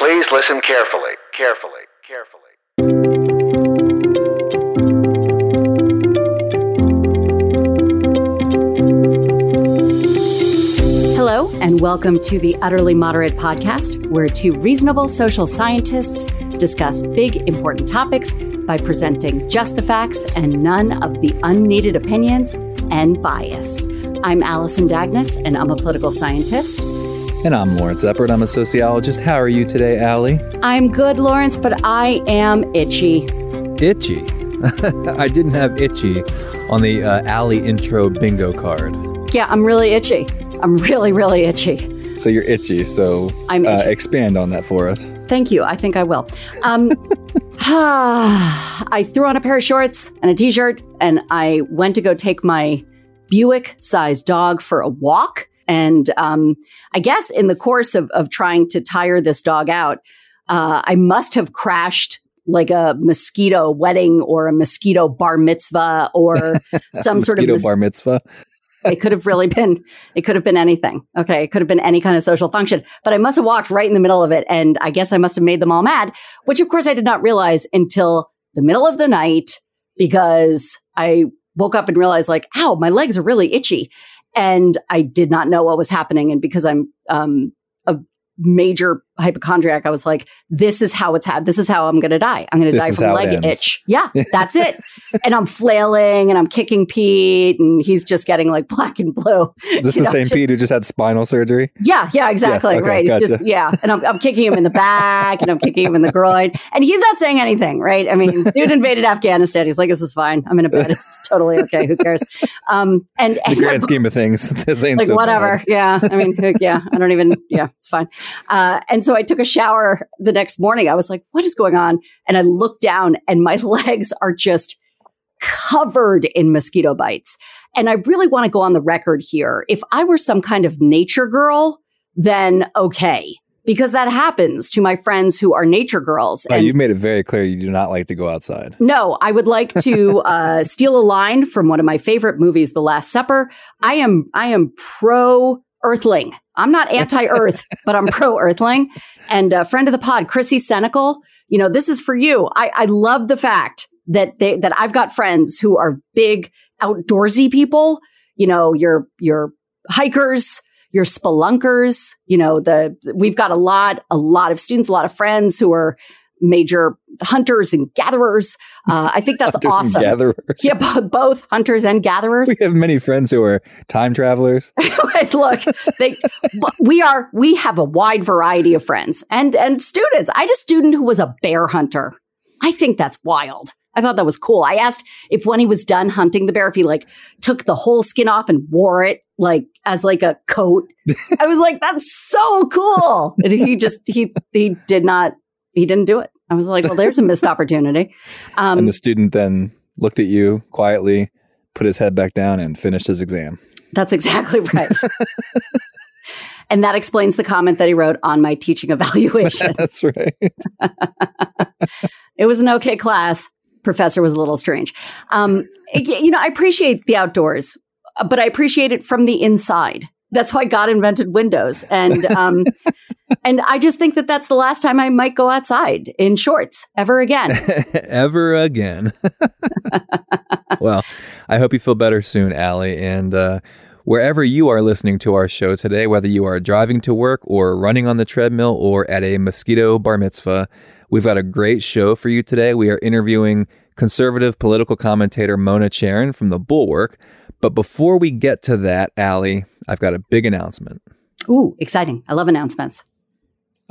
Please listen carefully, carefully, carefully. Hello, and welcome to the Utterly Moderate Podcast, where two reasonable social scientists discuss big, important topics by presenting just the facts and none of the unneeded opinions and bias. I'm Allison Dagnes, and I'm a political scientist. And I'm Lawrence Eppard. I'm a sociologist. How are you today, Allie? I'm good, Lawrence, but I am itchy. Itchy. I didn't have itchy on the uh, Allie intro bingo card. Yeah, I'm really itchy. I'm really, really itchy. So you're itchy. So I'm uh, itchy. expand on that for us. Thank you. I think I will. Um, I threw on a pair of shorts and a t shirt, and I went to go take my Buick sized dog for a walk. And um, I guess in the course of, of trying to tire this dog out, uh, I must have crashed like a mosquito wedding or a mosquito bar mitzvah or some sort of mos- bar mitzvah. it could have really been it could have been anything okay it could have been any kind of social function but i must have walked right in the middle of it and i guess i must have made them all mad which of course i did not realize until the middle of the night because i woke up and realized like ow my legs are really itchy and i did not know what was happening. And because i'm um a major hypochondriac i was like this is how it's had this is how i'm gonna die i'm gonna die from leg itch yeah that's it and i'm flailing and i'm kicking pete and he's just getting like black and blue This is know, St. just- Pete who just had spinal surgery. yeah, yeah, exactly. okay, right. He's just yeah. And I'm, I'm kicking him in the back and I'm kicking him in the groin. And he's not saying anything, right? I mean, dude invaded Afghanistan. He's like, this is fine. I'm in a bed. It's totally okay. Who cares? Um and, The and grand scheme of things, this ain't like so whatever. Yeah. I mean, yeah, I don't even, yeah, it's fine. Uh, and so I took a shower the next morning. I was like, what is going on? And I looked down and my legs are just covered in mosquito bites. And I really want to go on the record here. If I were some kind of nature girl, then okay. Because that happens to my friends who are nature girls. Oh, And you've made it very clear you do not like to go outside. no, I would like to uh, steal a line from one of my favorite movies, The Last Supper. I am I am pro Earthling. I'm not anti Earth, but I'm pro Earthling. And a friend of the pod, Chrissy Senecal, you know, this is for you. I, I love the fact that they that I've got friends who are big outdoorsy people. You know, your your hikers, your spelunkers. You know, the we've got a lot a lot of students, a lot of friends who are major hunters and gatherers. Uh, I think that's Hunters and awesome. Gatherers. Yeah, bo- both hunters and gatherers. We have many friends who are time travelers. Look, they, we are we have a wide variety of friends and and students. I had a student who was a bear hunter. I think that's wild. I thought that was cool. I asked if when he was done hunting the bear, if he like took the whole skin off and wore it like as like a coat. I was like, that's so cool. And he just he he did not he didn't do it. I was like, well, there's a missed opportunity. Um, and the student then looked at you quietly, put his head back down, and finished his exam. That's exactly right. and that explains the comment that he wrote on my teaching evaluation. That's right. it was an okay class. Professor was a little strange. Um, you know, I appreciate the outdoors, but I appreciate it from the inside. That's why God invented windows, and um, and I just think that that's the last time I might go outside in shorts ever again. Ever again. well, I hope you feel better soon, Allie. And uh, wherever you are listening to our show today, whether you are driving to work or running on the treadmill or at a mosquito bar mitzvah, we've got a great show for you today. We are interviewing conservative political commentator Mona Charen from The Bulwark. But before we get to that, Allie, I've got a big announcement. Ooh, exciting! I love announcements.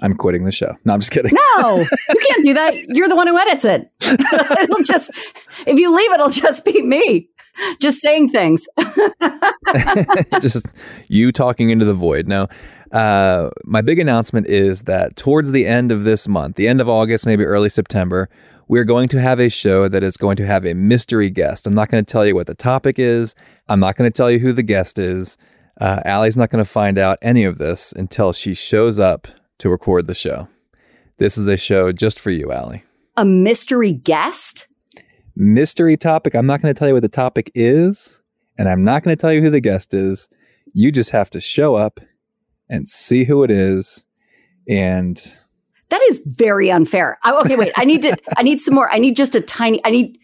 I'm quitting the show. No, I'm just kidding. No, you can't do that. You're the one who edits it. it'll just, if you leave, it'll just be me just saying things. just you talking into the void. Now, uh, my big announcement is that towards the end of this month, the end of August, maybe early September, we're going to have a show that is going to have a mystery guest. I'm not going to tell you what the topic is. I'm not going to tell you who the guest is. Uh, Allie's not going to find out any of this until she shows up to record the show. This is a show just for you, Allie. A mystery guest? Mystery topic. I'm not going to tell you what the topic is, and I'm not going to tell you who the guest is. You just have to show up and see who it is. And That is very unfair. I, okay, wait. I need to. I need some more. I need just a tiny. I need.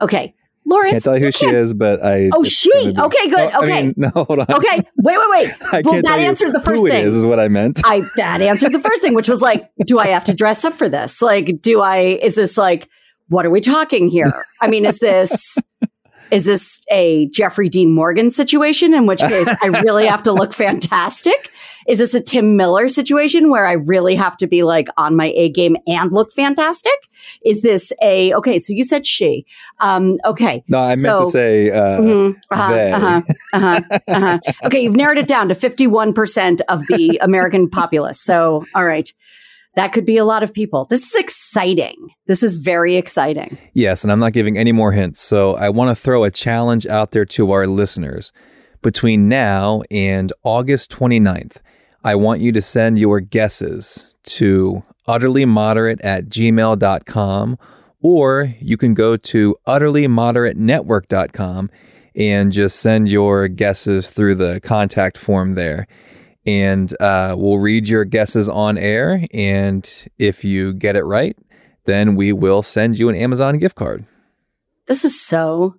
Okay, Lawrence. Can't tell you who you she is, but I. Oh, she. be- Okay, good. I okay, mean, no, hold on. okay. Wait, wait, wait. I well, can't that answered the first thing. is, is what I meant. I that answered the first thing, which was like, do I have to dress up for this? Like, do I? Is this like, what are we talking here? I mean, is this is this a Jeffrey Dean Morgan situation? In which case, I really have to look fantastic. Is this a Tim Miller situation where I really have to be like on my A game and look fantastic? Is this a okay? So you said she. Um, okay. no, I meant to say uh, Mhm. Uh-huh, they. uh-huh, uh-huh, uh-huh. Okay, you've narrowed it down to 51% of the American populace. So, all right. That could be a lot of people. This is exciting. This is very exciting. Yes, and I'm not giving any more hints. So I want to throw a challenge out there to our listeners. Between now and August 29th, I want you to send your guesses to utterlymoderate at gmail.com, or you can go to utterlymoderatenetwork.com and just send your guesses through the contact form there. And uh, we'll read your guesses on air. And if you get it right, then we will send you an Amazon gift card. This is so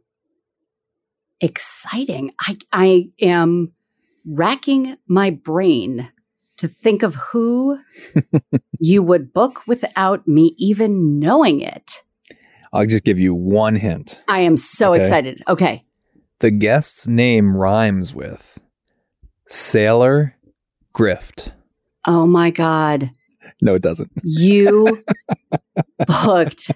exciting. I, I am racking my brain to think of who you would book without me even knowing it. I'll just give you one hint. I am so Okay. excited. Okay. The guest's name rhymes with Sailor Grift. Oh my God. No, it doesn't. You booked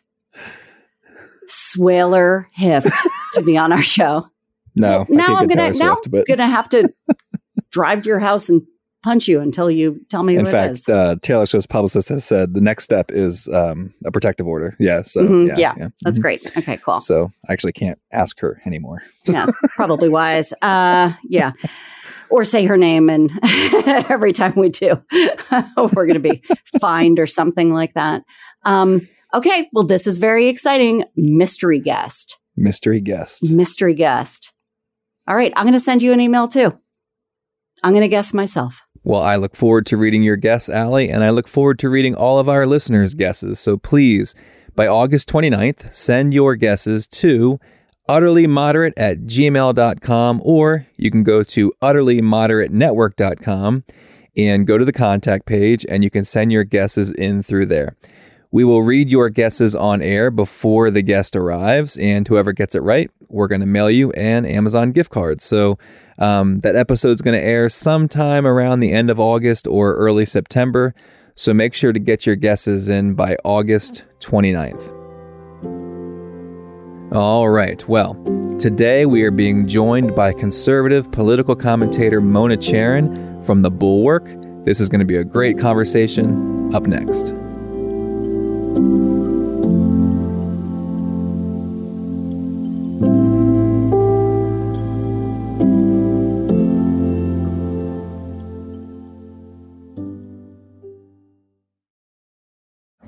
Swaler Hift to be on our show. No. Now I'm gonna now Swift, but I'm gonna have to drive to your house and punch you until you tell me in it fact, is. uh, Taylor Swift's publicist has said the next step is um, a protective order. Yeah. So, Mhm, yeah. yeah, That's mhm. great. Okay, cool. So I actually can't ask her anymore. yeah, it's probably wise. Uh, yeah. Or say her name, and every time we do, we're going to be fined or something like that. Um, okay, well, this is very exciting. Mystery guest. Mystery guest. mystery guest. All right, I'm going to send you an email too. I'm going to guess myself. Well, I look forward to reading your guess, Allie, and I look forward to reading all of our listeners' guesses. So please, by August 29th, send your guesses to utterlymoderate at gmail.com, or you can go to utterlymoderatenetwork.com and go to the contact page, and you can send your guesses in through there. We will read your guesses on air before the guest arrives, and whoever gets it right, we're going to mail you an Amazon gift card. So um, that episode's going to air sometime around the end of August or early September. So make sure to get your guesses in by August 29th. All right, well, today we are being joined by conservative political commentator Mona Charen from The Bulwark. This is going to be a great conversation. Up next.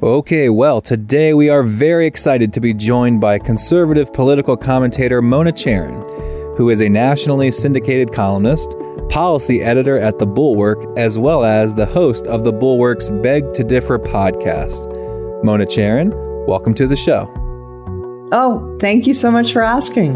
Okay, well, today we are very excited to be joined by conservative political commentator Mona Charen, who is a nationally syndicated columnist, policy editor at The Bulwark, as well as the host of The Bulwark's Beg to Differ podcast. Mona Charen, welcome to the show. Oh, thank you so much for asking.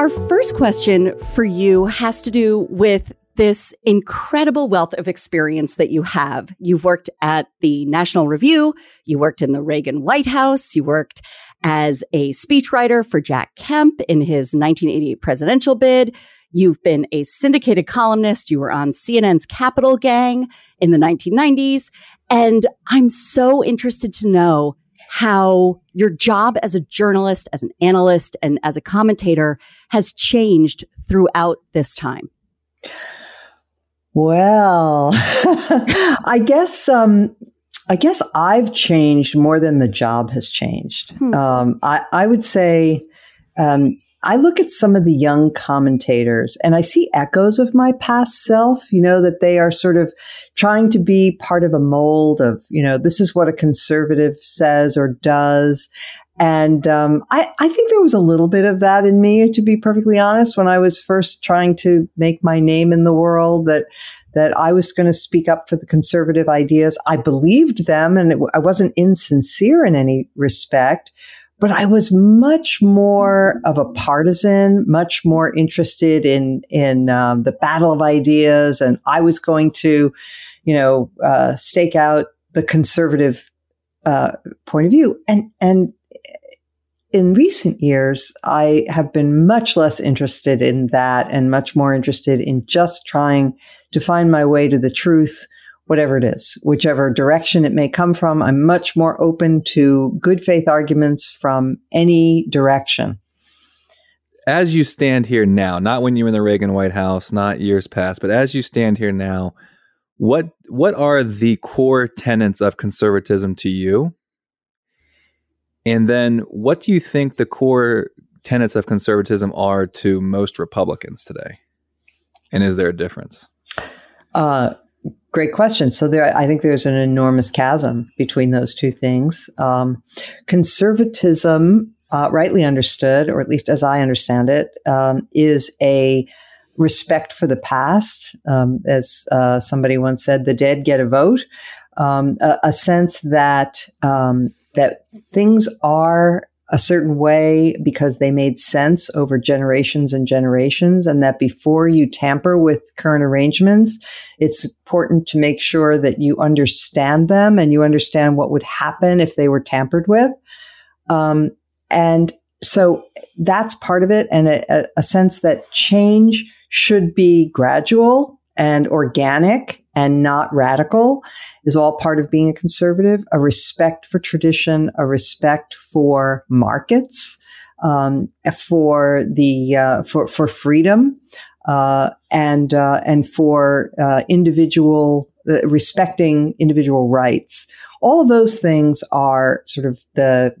Our first question for you has to do with this incredible wealth of experience that you have. You've worked at the National Review, you worked in the Reagan White House, you worked as a speechwriter for Jack Kemp in his 1988 presidential bid. You've been a syndicated columnist. You were on CNN's Capital Gang in the 1990s. And I'm so interested to know how your job as a journalist, as an analyst, and as a commentator has changed throughout this time. Well, I guess um, I guess I've changed more than the job has changed. Hmm. Um, I, I would say um, I look at some of the young commentators and I see echoes of my past self. You know that they are sort of trying to be part of a mold of you know this is what a conservative says or does. And um, I, I think there was a little bit of that in me, to be perfectly honest, when I was first trying to make my name in the world. That that I was going to speak up for the conservative ideas. I believed them and it, I wasn't insincere in any respect, but I was much more of a partisan, much more interested in, in um, the battle of ideas. And I was going to, you know, uh, stake out the conservative uh, point of view. And, and in recent years, I have been much less interested in that and much more interested in just trying to find my way to the truth, whatever it is, whichever direction it may come from. I'm much more open to good faith arguments from any direction. As you stand here now, not when you were in the Reagan White House, not years past, but as you stand here now, what what are the core tenets of conservatism to you? And then what do you think the core tenets of conservatism are to most Republicans today? And is there a difference? Uh, great question. So there, I think there's an enormous chasm between those two things. Um, conservatism, uh, rightly understood, or at least as I understand it, um, is a respect for the past. Um, as uh, somebody once said, the dead get a vote. Um, a, a, sense that um, that things are a certain way because they made sense over generations and generations, and that before you tamper with current arrangements, it's important to make sure that you understand them and you understand what would happen if they were tampered with. Um, and so that's part of it, and a, a sense that change should be gradual and organic and not radical is all part of being a conservative. A respect for tradition, a respect for markets, um, for the uh, for for freedom, uh, and uh, and for uh, individual uh, respecting individual rights. All of those things are sort of the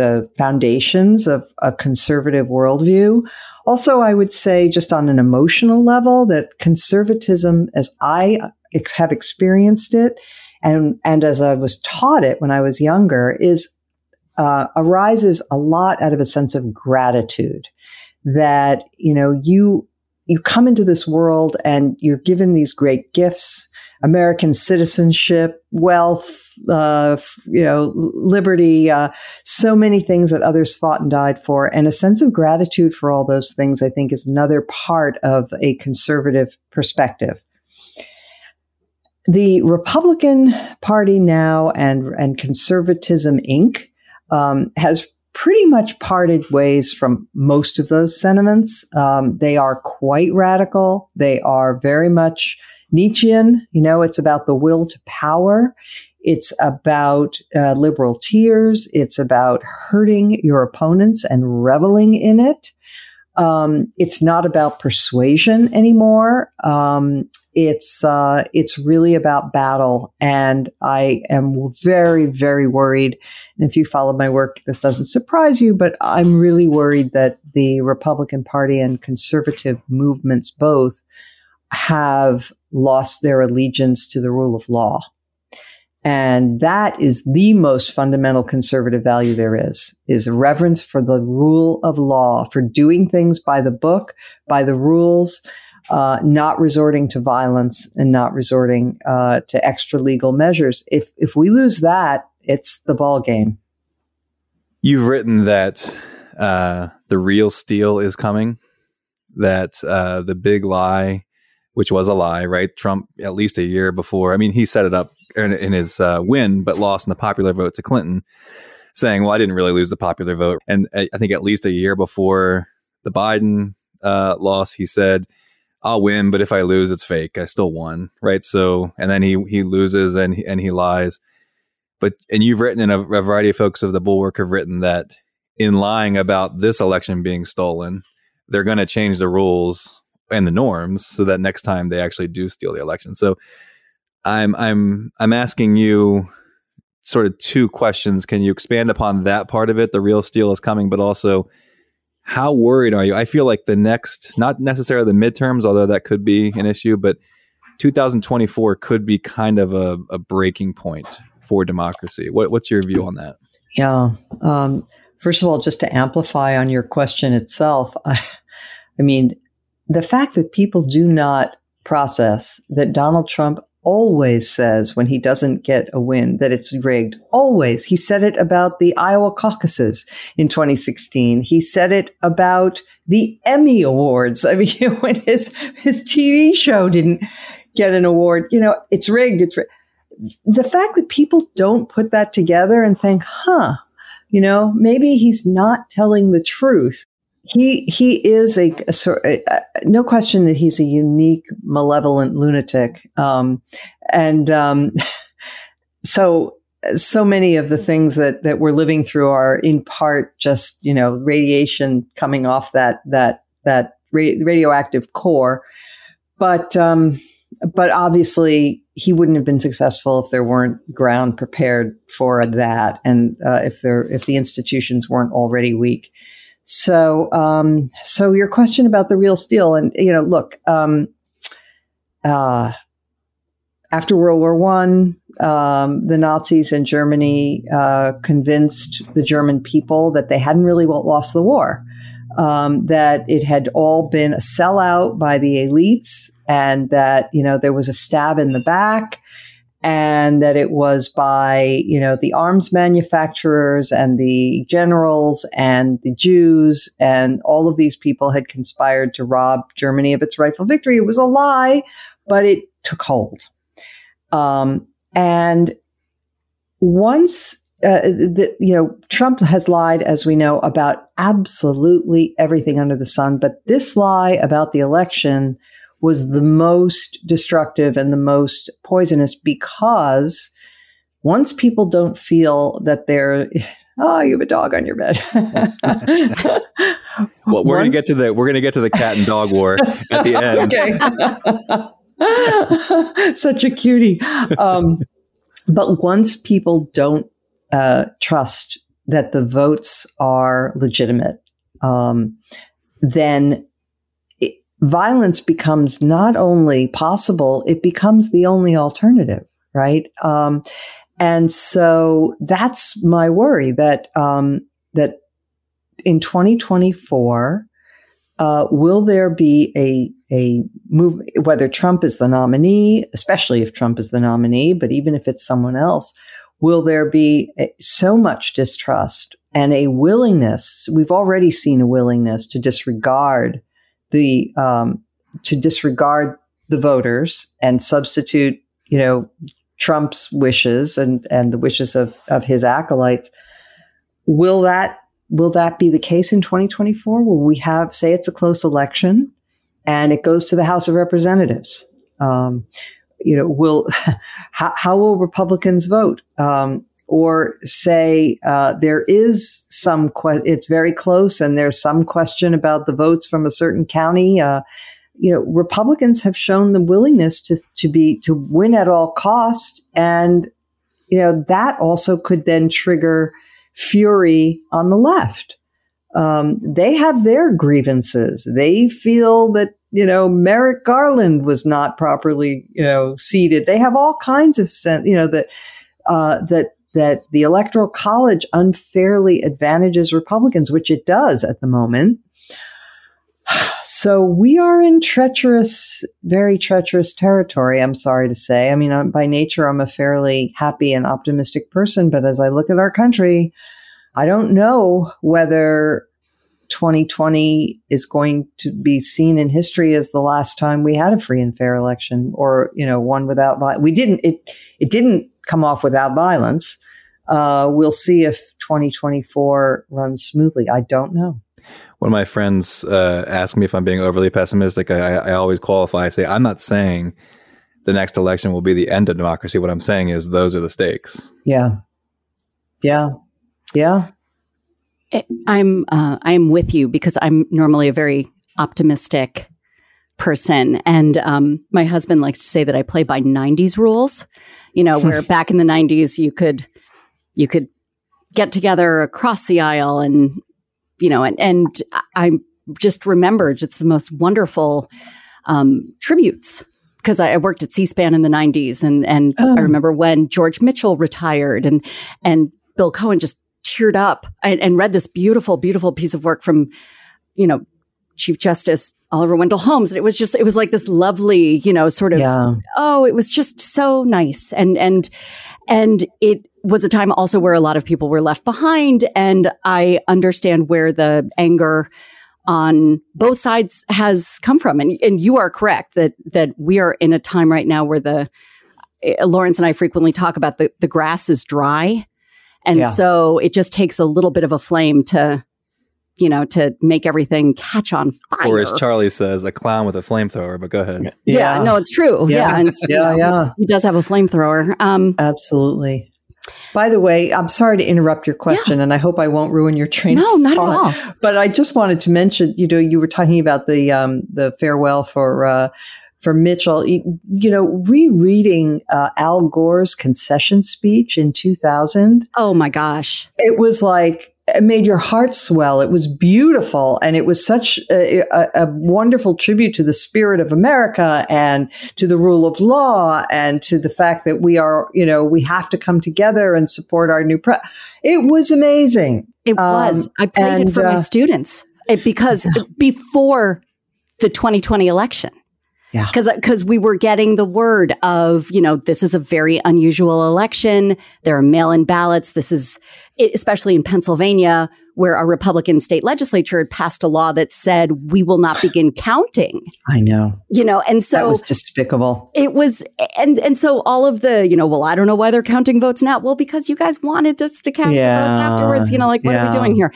the foundations of a conservative worldview. Also, I would say, just on an emotional level, that conservatism, as I have experienced it, and and as I was taught it when I was younger, is uh, arises a lot out of a sense of gratitude. That you know you you come into this world and you're given these great gifts American citizenship, wealth, uh, you know, liberty, uh, so many things that others fought and died for. And a sense of gratitude for all those things, I think, is another part of a conservative perspective. The Republican Party now and, and Conservatism Inc. Um, has pretty much parted ways from most of those sentiments. Um, they are quite radical. They are very much Nietzschean. You know, it's about the will to power. It's about uh, liberal tears. It's about hurting your opponents and reveling in it. Um, it's not about persuasion anymore. Um, it's uh, it's really about battle, and I am very very worried. And if you follow my work, this doesn't surprise you, but I'm really worried that the Republican Party and conservative movements both have lost their allegiance to the rule of law. And that is the most fundamental conservative value there is, is reverence for the rule of law, for doing things by the book, by the rules, uh, not resorting to violence and not resorting uh, to extra legal measures. If, if we lose that, it's the ball game. You've written that uh, the real steal is coming, that uh, the big lie which was a lie, right? Trump, at least a year before, I mean, he set it up in, in his uh, win, but lost in the popular vote to Clinton, saying, well, I didn't really lose the popular vote. And I think at least a year before the Biden uh, loss, he said, I'll win, but if I lose, it's fake. I still won, right? So, and then he he loses and he, and he lies. But and you've written, and a, a variety of folks of the Bulwark have written that in lying about this election being stolen, they're going to change the rules and the norms so that next time they actually do steal the election. So I'm I'm I'm asking you sort of two questions. Can you expand upon that part of it? The real steal is coming, but also how worried are you? I feel like the next, not necessarily the midterms, although that could be an issue, but 2024 could be kind of a, a breaking point for democracy. What, what's your view on that? Yeah. Um, first of all, just to amplify on your question itself, I, I mean, the fact that people do not process that Donald Trump always says when he doesn't get a win that it's rigged. Always. He said it about the Iowa caucuses in 2016. He said it about the Emmy Awards. I mean, when his, his TV show didn't get an award, you know, it's rigged. It's rigged. The fact that people don't put that together and think, huh, you know, maybe he's not telling the truth he he is a, a, a, no question that he's a unique, malevolent lunatic, um, and um, so so many of the things that that we're living through are in part just you know radiation coming off that that that ra- radioactive core, but um, but obviously he wouldn't have been successful if there weren't ground prepared for that, and uh, if there if the institutions weren't already weak. So, um, so your question about the real steal, and you know, look, um, uh, after World War One, um, the Nazis in Germany uh, convinced the German people that they hadn't really lost the war, um, that it had all been a sellout by the elites, and that you know there was a stab in the back, and that it was by you know the arms manufacturers and the generals and the Jews and all of these people had conspired to rob Germany of its rightful victory. It was a lie, but it took hold. Um, and once uh, the, you know Trump has lied, as we know, about absolutely everything under the sun, but this lie about the election was the most destructive and the most poisonous because once people don't feel that they're oh you have a dog on your bed. Well we're gonna get to the we're gonna get to the cat and dog war at the end. Okay. Such a cutie. Um, but once people don't uh, trust that the votes are legitimate um, then violence becomes not only possible, it becomes the only alternative, right? Um, and so that's my worry that um, that in 2024, uh, will there be a a move? Whether Trump is the nominee, especially if Trump is the nominee, but even if it's someone else, will there be a, so much distrust and a willingness? We've already seen a willingness to disregard the um, to disregard the voters and substitute, you know, Trump's wishes and and the wishes of of his acolytes. Will that will that be the case in 2024? Will we have say it's a close election and it goes to the House of Representatives? Um, you know, will how, how, will Republicans vote? Um, or say uh, there is some que- it's very close and there's some question about the votes from a certain county uh, you know republicans have shown the willingness to, to be to win at all cost. And you know that also could then trigger fury on the left. Um, they have their grievances. They feel that you know merrick garland was not properly you know seated. They have all kinds of sense you know that uh, that that the Electoral College unfairly advantages Republicans, which it does at the moment. So we are in treacherous, very treacherous territory, I'm sorry to say. I mean, I'm, by nature, I'm a fairly happy and optimistic person, but as I look at our country, I don't know whether 2020 is going to be seen in history as the last time we had a free and fair election or, you know, one without, we didn't, it, it didn't come off without violence. Uh, we'll see if 2024 runs smoothly. I don't know. One of my friends uh, asked me if I'm being overly pessimistic. I, I always qualify. I say I'm not saying the next election will be the end of democracy. What I'm saying is those are the stakes. Yeah, yeah, yeah. I'm uh, I'm with you because I'm normally a very optimistic person, and um, my husband likes to say that I play by '90s rules. You know, where back in the 90s you could you could get together across the aisle and you know, and and I just remember just the most wonderful um, tributes. Because I, I, worked at C-SPAN in the 90s and and oh. I remember when George Mitchell retired and and Bill Cohen just teared up and, and read this beautiful beautiful piece of work from you know Chief Justice Oliver Wendell Holmes. And it was just, it was like this lovely, you know, sort of, Yeah. oh, it was just so nice. And, and, and it was a time also where a lot of people were left behind. And I understand where the anger on both sides has come from. And, and you are correct that, that we are in a time right now where the, uh, Lawrence and I frequently talk about the, the grass is dry. And Yeah. so it just takes a little bit of a flame to, you know, to make everything catch on fire. Or as Charlie says, a clown with a flamethrower. But go ahead. yeah, no, it's true. Yeah. Yeah. and, you Yeah, know, yeah. He does have a flamethrower. Um, Absolutely. By the way, I'm sorry to interrupt your question, and I hope I won't ruin your train. no, of not at all. But I just wanted to mention, you know, you were talking about the um, the farewell for uh, for Mitchell. You, you know, rereading uh, Al Gore's concession speech in 2000, Oh my gosh. it was like it made your heart swell. It was beautiful, and it was such a, a, a wonderful tribute to the spirit of America and to the rule of law and to the fact that we are, you know, we have to come together and support our new pre. It was amazing. It Um, was. I played it and, for my uh, students because before the 2020 election. Yeah. Because uh, cause we were getting the word of, you know, this is a very unusual election. There are mail in ballots. This is, especially in Pennsylvania, where a Republican state legislature had passed a law that said we will not begin counting, I know you know, and so that was despicable. it was and and so all of the you know well i don't know why they're counting votes now well because you guys wanted us to count Yeah, votes afterwards you know like what are we doing here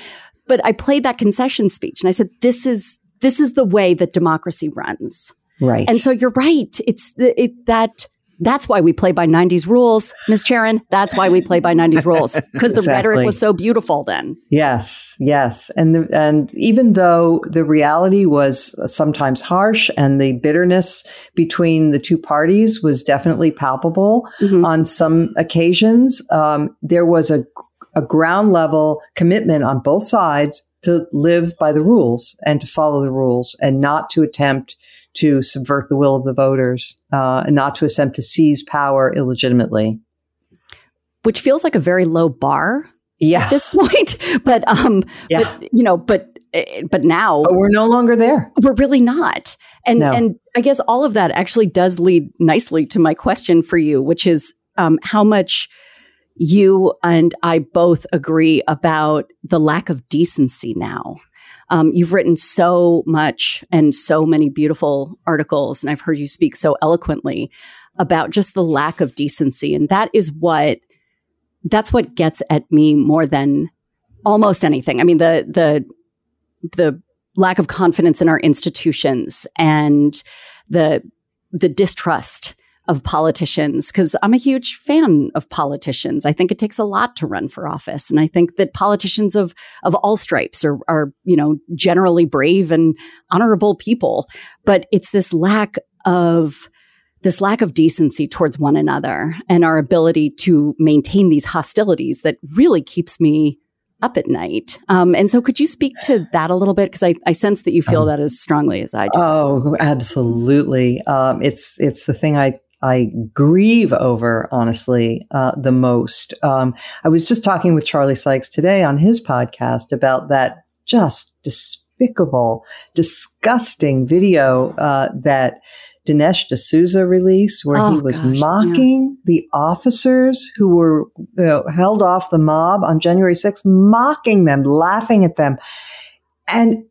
but i played that concession speech and i said this is this is the way that democracy runs Right. and so you're right it's the, it that that's why we play by 90s rules miss Charen. that's why we play by 90s rules because the rhetoric was so beautiful then Yes, yes, and the, and even though the reality was sometimes harsh, and the bitterness between the two parties was definitely palpable Mhm. on some occasions, um, there was a a ground level commitment on both sides to live by the rules and to follow the rules, and not to attempt to subvert the will of the voters, uh, and not to attempt to seize power illegitimately. which feels like a very low bar Yeah, at this point but um yeah, but you know but eh, but now but we're no longer there. we're really not and No. and i guess all of that actually does lead nicely to my question for you which is um, how much you and i both agree about the lack of decency now um, you've written so much and so many beautiful articles and i've heard you speak so eloquently about just the lack of decency and that is what that's what gets at me more than almost anything. I mean the the the lack of confidence in our institutions and the the distrust of politicians because I'm a huge fan of politicians. I think it takes a lot to run for office and I think that politicians of of all stripes are are you know generally brave and honorable people but it's this lack of this lack of decency towards one another and our ability to maintain these hostilities that really keeps me up at night. Um, and so, could you speak to that a little bit? Because I, I sense that you feel Um, that as strongly as I do. Oh, absolutely. Um, it's it's the thing I I grieve over, honestly, uh, the most. Um, I was just talking with Charlie Sykes today on his podcast about that just despicable, disgusting video uh, that Dinesh D'Souza released, where he Oh, was gosh, yeah. mocking the officers who were you know, held off the mob on January 6th, mocking them, laughing at them, and.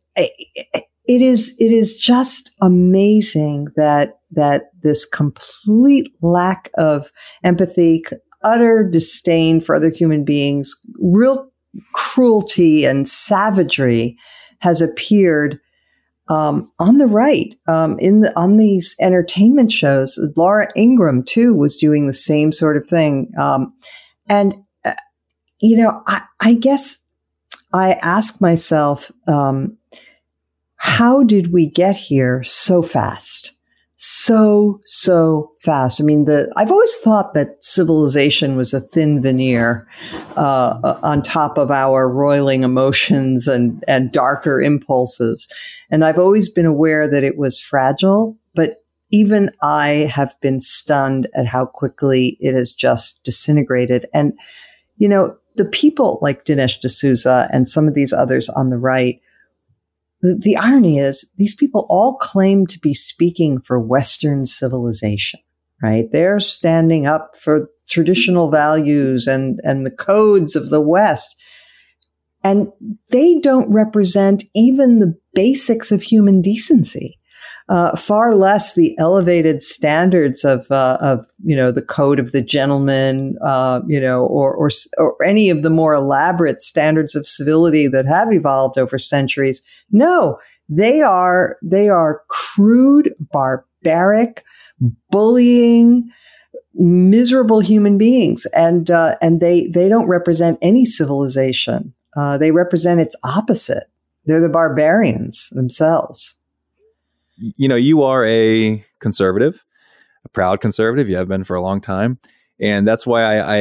it is it is just amazing that that this complete lack of empathy, utter disdain for other human beings, real cruelty and savagery has appeared um, on the right um, in the on these entertainment shows. Laura Ingraham too was doing the same sort of thing, um, and uh, you know I, I guess I ask myself. Um, how did we get here so fast? So, so fast. I mean, the, I've always thought that civilization was a thin veneer, uh, on top of our roiling emotions and, and darker impulses. And I've always been aware that it was fragile, but even I have been stunned at how quickly it has just disintegrated. And, you know, the people like Dinesh D'Souza and some of these others on the right, the, the irony is these people all claim to be speaking for Western civilization, right? They're standing up for traditional values and, and the codes of the West. And they don't represent even the basics of human decency. Uh, far less the elevated standards of uh, of you know the code of the gentleman, uh, you know, or, or or any of the more elaborate standards of civility that have evolved over centuries. No, they are they are crude, barbaric, bullying, miserable human beings, and uh, and they they don't represent any civilization. Uh, they represent its opposite. They're the barbarians themselves. You know, you are a conservative, a proud conservative. You have been for a long time, and that's why I, I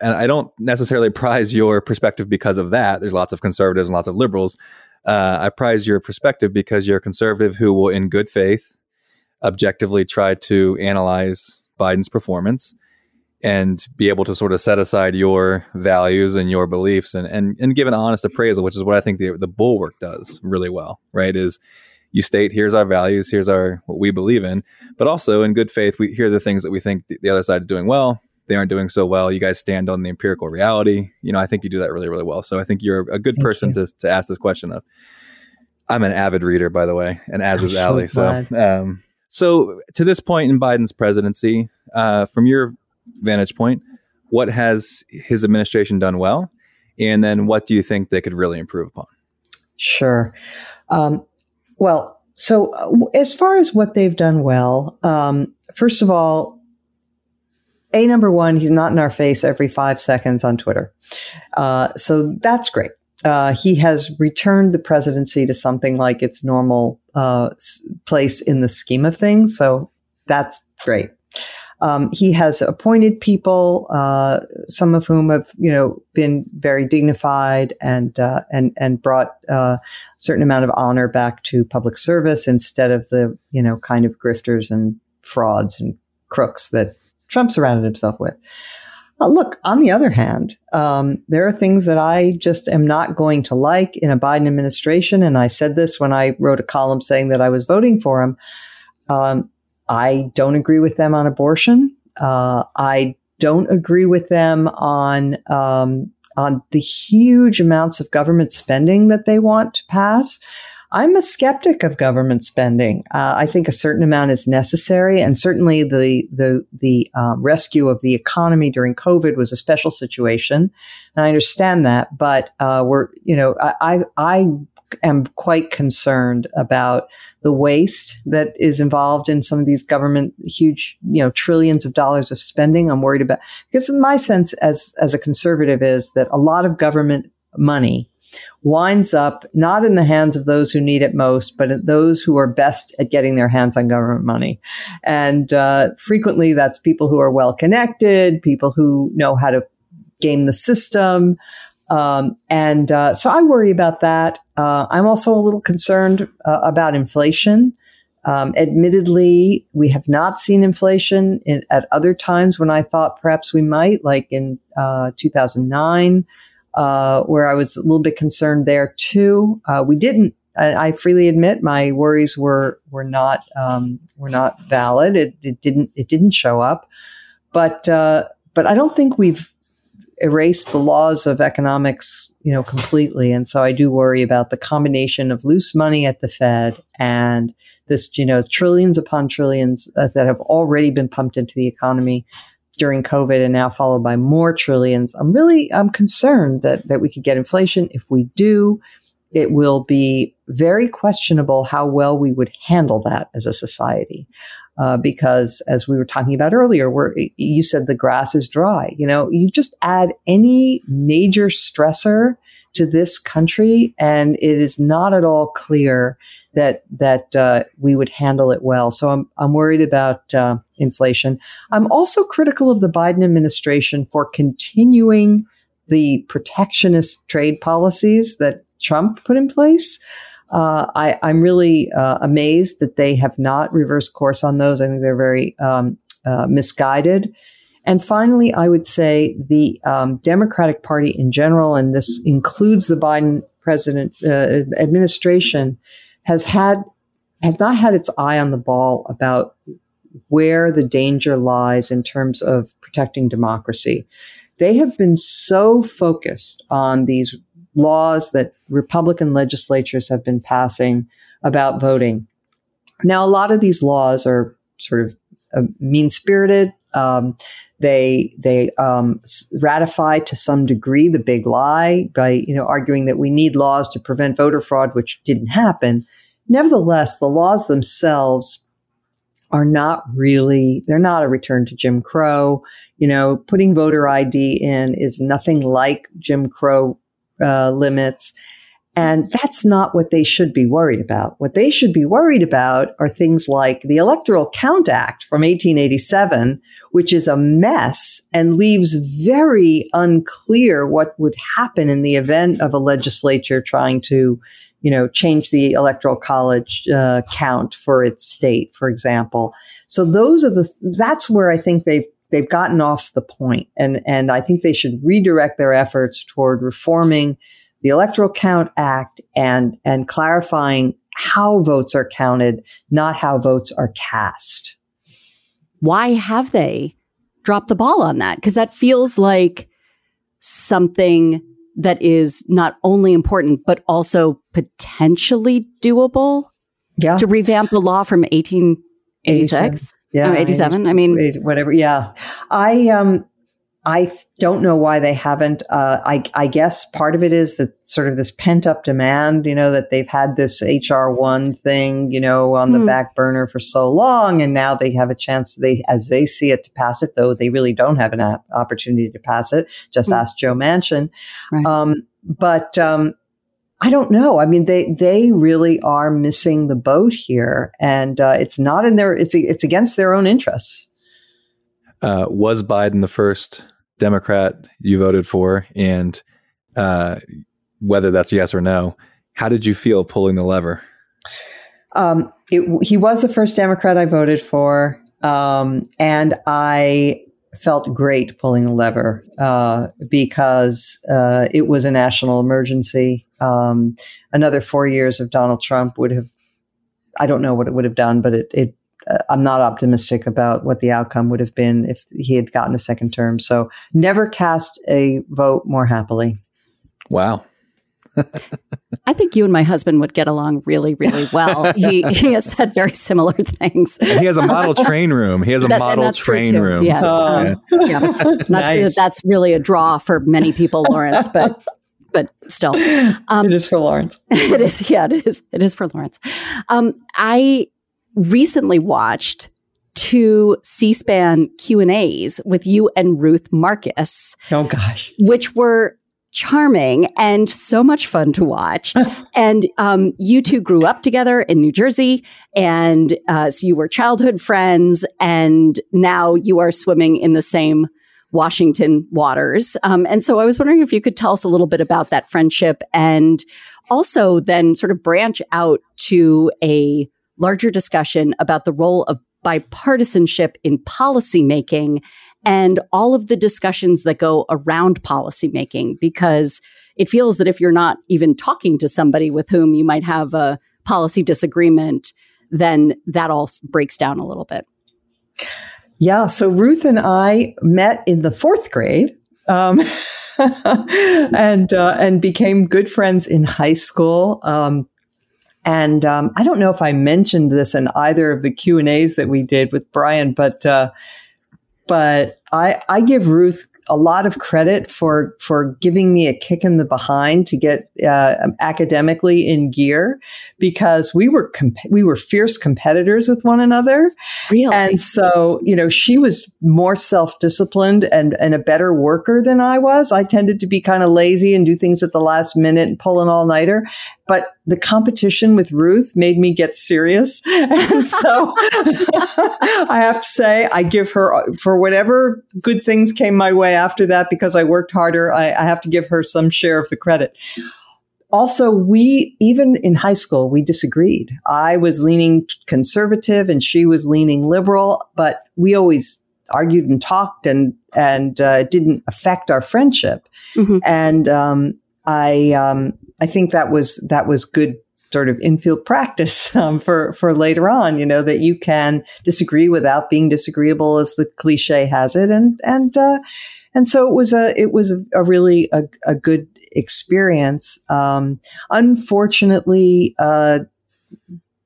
and I don't necessarily prize your perspective because of that. There's lots of conservatives and lots of liberals. Uh, I prize your perspective because you're a conservative who will, in good faith, objectively try to analyze Biden's performance and be able to sort of set aside your values and your beliefs and, and, and give an honest appraisal, which is what I think the, the bulwark does really well, right? Is you state, here's our values, here's our, what we believe in, but also in good faith, we hear the things that we think the, the other side's doing well. They aren't doing so well. You guys stand on the empirical reality. You know, I think you do that really, really well. So I think you're a good Thank person to, to ask this question of. I'm an avid reader, by the way, and as I'm is. So, so, um, so to this point in Biden's presidency, uh, from your vantage point, what has his administration done well? And then what do you think they could really improve upon? Sure. Um, well, so uh, as far as what they've done well, um, first of all, a number one, he's not in our face every five seconds on Twitter. Uh, so that's great. Uh, he has returned the presidency to something like its normal uh, place in the scheme of things. So that's great. Um, he has appointed people, uh, some of whom have, you know, been very dignified and uh, and and brought uh, a certain amount of honor back to public service instead of the, you know, kind of grifters and frauds and crooks that Trump surrounded himself with. Uh, look, on the other hand, um, there are things that I just am not going to like in a Biden administration, and I said this when I wrote a column saying that I was voting for him. Um, I don't agree with them on abortion. Uh, I don't agree with them on um, on the huge amounts of government spending that they want to pass. I'm a skeptic of government spending. Uh, I think a certain amount is necessary, and certainly the the the um, rescue of the economy during COVID was a special situation, and I understand that. But uh, we're you know I I am quite concerned about the waste that is involved in some of these government huge, you know, trillions of dollars of spending. I'm worried about because my sense as as a conservative is that a lot of government money winds up not in the hands of those who need it most, but at those who are best at getting their hands on government money. And uh, frequently, that's people who are well connected, people who know how to game the system, um, and uh, so I worry about that. Uh, I'm also a little concerned uh, about inflation. Um, admittedly, we have not seen inflation in, at other times when I thought perhaps we might, like in uh, 2009, uh, where I was a little bit concerned there too. Uh, we didn't. I, I, freely admit my worries were were not um, were not valid. It, it, didn't it didn't show up, but but I don't think we've erased the laws of economics, you know, completely. And so I do worry about the combination of loose money at the Fed and this, you know, trillions upon trillions uh, that have already been pumped into the economy during COVID and now followed by more trillions. I'm really, I'm concerned that, that we could get inflation. If we do, it will be very questionable how well we would handle that as a society uh, because as we were talking about earlier, where you said the grass is dry. You know, you just add any major stressor to this country, and it is not at all clear that that uh, we would handle it well. So I'm I'm worried about uh, inflation. I'm also critical of the Biden administration for continuing the protectionist trade policies that Trump put in place. Uh, I, am really uh, amazed that they have not reversed course on those. I think they're very um, uh, misguided. And finally, I would say the um, Democratic Party in general, and this includes the Biden president uh, administration has had has not had its eye on the ball about where the danger lies in terms of protecting democracy. They have been so focused on these laws that Republican legislatures have been passing about voting. Now, a lot of these laws are sort of uh, mean spirited. Um, they they um, ratify to some degree the big lie by you know arguing that we need laws to prevent voter fraud, which didn't happen. Nevertheless, the laws themselves are not really they're not a return to Jim Crow. You know, putting voter ID in is nothing like Jim Crow uh, limits. And that's not what they should be worried about. What they should be worried about are things like the Electoral Count Act from 1887, which is a mess and leaves very unclear what would happen in the event of a legislature trying to, you know, change the electoral college uh, count for its state, for example. So those are the, that's where I think they've they've gotten off the point and and I think they should redirect their efforts toward reforming the Electoral Count Act and, and clarifying how votes are counted, not how votes are cast. Why have they dropped the ball on that? Because that feels like something that is not only important, but also potentially doable. Yeah. To revamp the law from 1886. Yeah. 87. I mean, whatever. Yeah. I, um, I don't know why they haven't. Uh, I, I, guess part of it is that sort of this pent up demand, you know, that they've had this HR1 thing, you know, on mm. the hmm. back burner for so long. And now they have a chance, they, as they see it, to pass it, though they really don't have an a- opportunity to pass it. Just mm. ask Joe Manchin. Right. Um, but, um, I don't know. I mean, they they really are missing the boat here, and uh, it's not in their. It's it's against their own interests. Uh, was Biden the first Democrat you voted for, and uh, whether that's yes or no. How did you feel pulling the lever? Um, it, he was the first Democrat I voted for, um, and I felt great pulling the lever uh, because uh, it was a national emergency. Um, another four years of Donald Trump would have, I don't know what it would have done, but it, it I'm not optimistic about what the outcome would have been if he had gotten a second term. So never cast a vote more happily. Wow. I think you and my husband would get along really, really well. He he has said very similar things. he has a model train room. He has a that, model train room. Yes. Um, yeah. nice. That's really a draw for many people, Lawrence, but but still. Um, it is for Lawrence. it is, yeah, it is. It is for Lawrence. Um, I recently watched two C-SPAN Q&As with you and Ruth Marcus. Oh gosh. Which were charming and so much fun to watch. and um, you two grew up together in New Jersey, and uh, so you were childhood friends, and now you are swimming in the same Washington waters. Um, and so I was wondering if you could tell us a little bit about that friendship and also then sort of branch out to a larger discussion about the role of bipartisanship in policymaking and all of the discussions that go around policymaking, because it feels that if you're not even talking to somebody with whom you might have a policy disagreement, then that all breaks down a little bit. Yeah. So Ruth and I met in the fourth grade. Um, and uh, and became good friends in high school. Um, and um, I don't know if I mentioned this in either of the Q and A's that we did with Brian, but uh, but I, I give Ruth a lot of credit for for giving me a kick in the behind to get uh, academically in gear because we were comp- we were fierce competitors with one another. Really? And so, you know, she was more self-disciplined and and a better worker than I was. I tended to be kind of lazy and do things at the last minute and pull an all-nighter. But the competition with Ruth made me get serious. And so I have to say, I give her for whatever good things came my way after that because I worked harder. I, I have to give her some share of the credit also we even in high school we disagreed i was leaning conservative and she was leaning liberal but we always argued and talked and and uh, it didn't affect our friendship mm-hmm. and um, I um, I think that was that was good sort of infield practice um, for for later on. You know that you can disagree without being disagreeable, as the cliche has it, and and uh, and so it was a it was a really a, a good experience. Um, unfortunately, uh,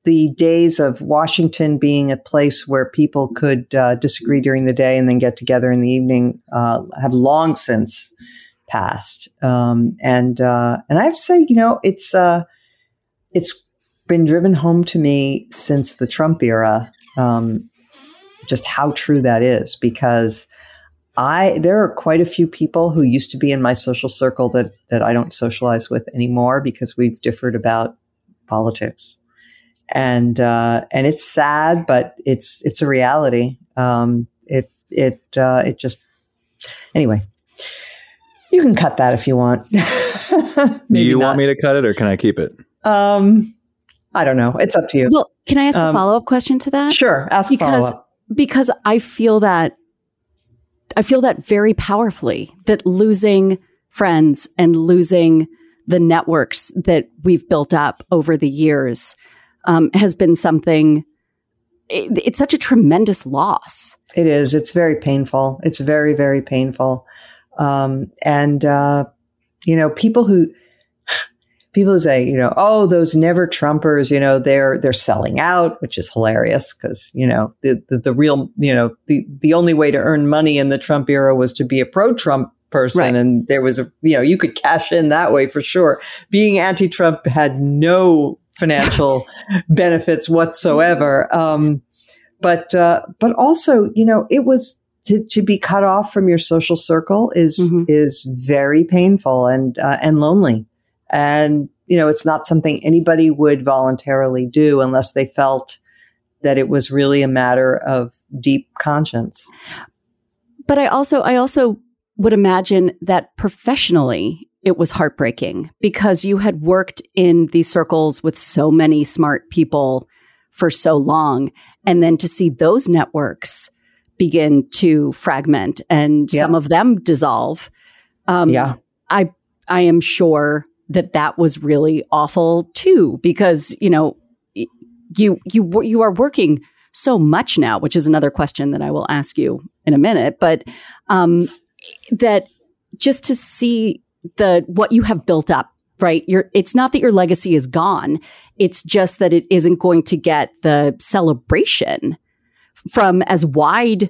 the days of Washington being a place where people could uh, disagree during the day and then get together in the evening uh, have long since passed. Um, and uh, and I have to say, you know, it's uh, it's been driven home to me since the Trump era, um, just how true that is because. I there are quite a few people who used to be in my social circle that that I don't socialize with anymore because we've differed about politics, and uh, and it's sad, but it's it's a reality. Um, it it uh, it just anyway. You can cut that if you want. Do you not. want me to cut it or can I keep it? Um, I don't know. It's up to you. Well, can I ask a Um, follow up question to that? sure, ask because follow-up. because I feel that I feel that very powerfully that losing friends and losing the networks that we've built up over the years um, has been something. It, it's such a tremendous loss. It is. It's very painful. It's very, very painful. Um, and, uh, you know, people who, people who say, you know, oh, those never Trumpers, you know, they're, they're selling out, which is hilarious because, you know, the, the, the real, you know, the, the only way to earn money in the Trump era was to be a pro Trump person. Right. And there was a, you know, you could cash in that way for sure. Being anti Trump had no financial benefits whatsoever. Um, but uh, but also, you know, it was to, to be cut off from your social circle is Mhm. is very painful and uh, and lonely, and you know, it's not something anybody would voluntarily do unless they felt that it was really a matter of deep conscience. But I also I also would imagine that professionally it was heartbreaking because you had worked in these circles with so many smart people for so long and then to see those networks begin to fragment and Yeah. some of them dissolve um, yeah, I I am sure that that was really awful too because you know you you you are working so much now, which is another question that I will ask you in a minute. But um, that just to see the what you have built up, right? Your it's not that your legacy is gone; it's just that it isn't going to get the celebration from as wide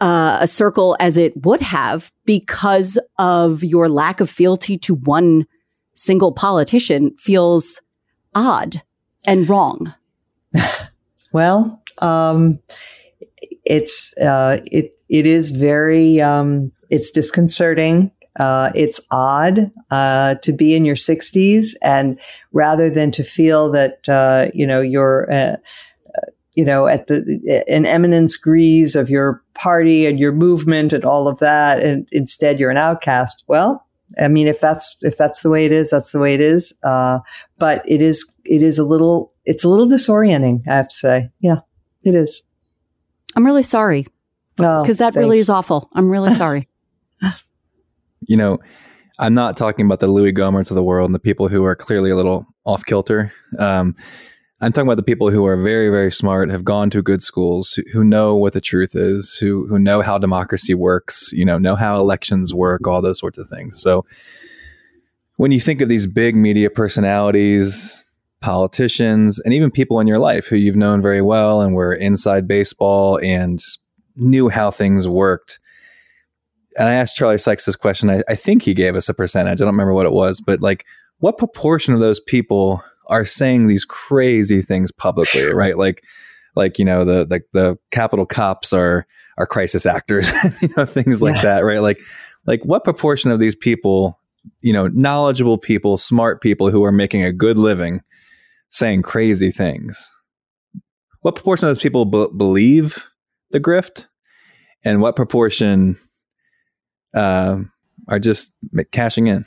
uh, a circle as it would have because of your lack of fealty to one single politician feels odd and wrong. Well, um, it's uh, it it is very um, it's disconcerting. Uh, it's odd uh, to be in your 60s, and rather than to feel that uh, you know you're uh, you know at the an eminence grise of your party and your movement and all of that, and instead you're an outcast. Well, I mean, if that's if that's the way it is, that's the way it is. Uh, but it is it is a little it's a little disorienting. I have to say, yeah, it is. I'm really sorry Oh, because that really is awful. I'm really sorry. You know, I'm not talking about the Louie Gohmerts of the world and the people who are clearly a little off kilter. Um, I'm talking about the people who are very, very smart, have gone to good schools, who, who know what the truth is, who who know how democracy works, you know, know how elections work, all those sorts of things. So when you think of these big media personalities, politicians, and even people in your life who you've known very well and were inside baseball and knew how things worked. And I asked Charlie Sykes this question. I, I think he gave us a percentage. I don't remember what it was, but like, what proportion of those people are saying these crazy things publicly, right? Like, like you know, the the, the Capitol cops are are crisis actors, you know, things like that, right? Like, like what proportion of these people, you know, knowledgeable people, smart people who are making a good living, saying crazy things? What proportion of those people be- believe the grift, and what proportion um, are just cashing in?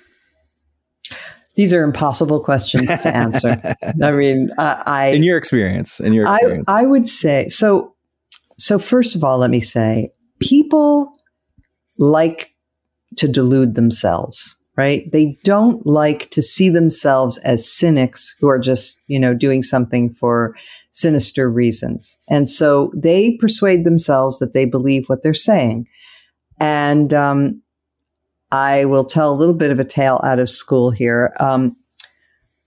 These are impossible questions to answer. I mean, I, I in your experience, in your I, experience, I would say so. So first of all, let me say, people like to delude themselves, right? They don't like to see themselves as cynics who are just, you know, doing something for sinister reasons. And so they persuade themselves that they believe what they're saying. And um, I will tell a little bit of a tale out of school here. Um,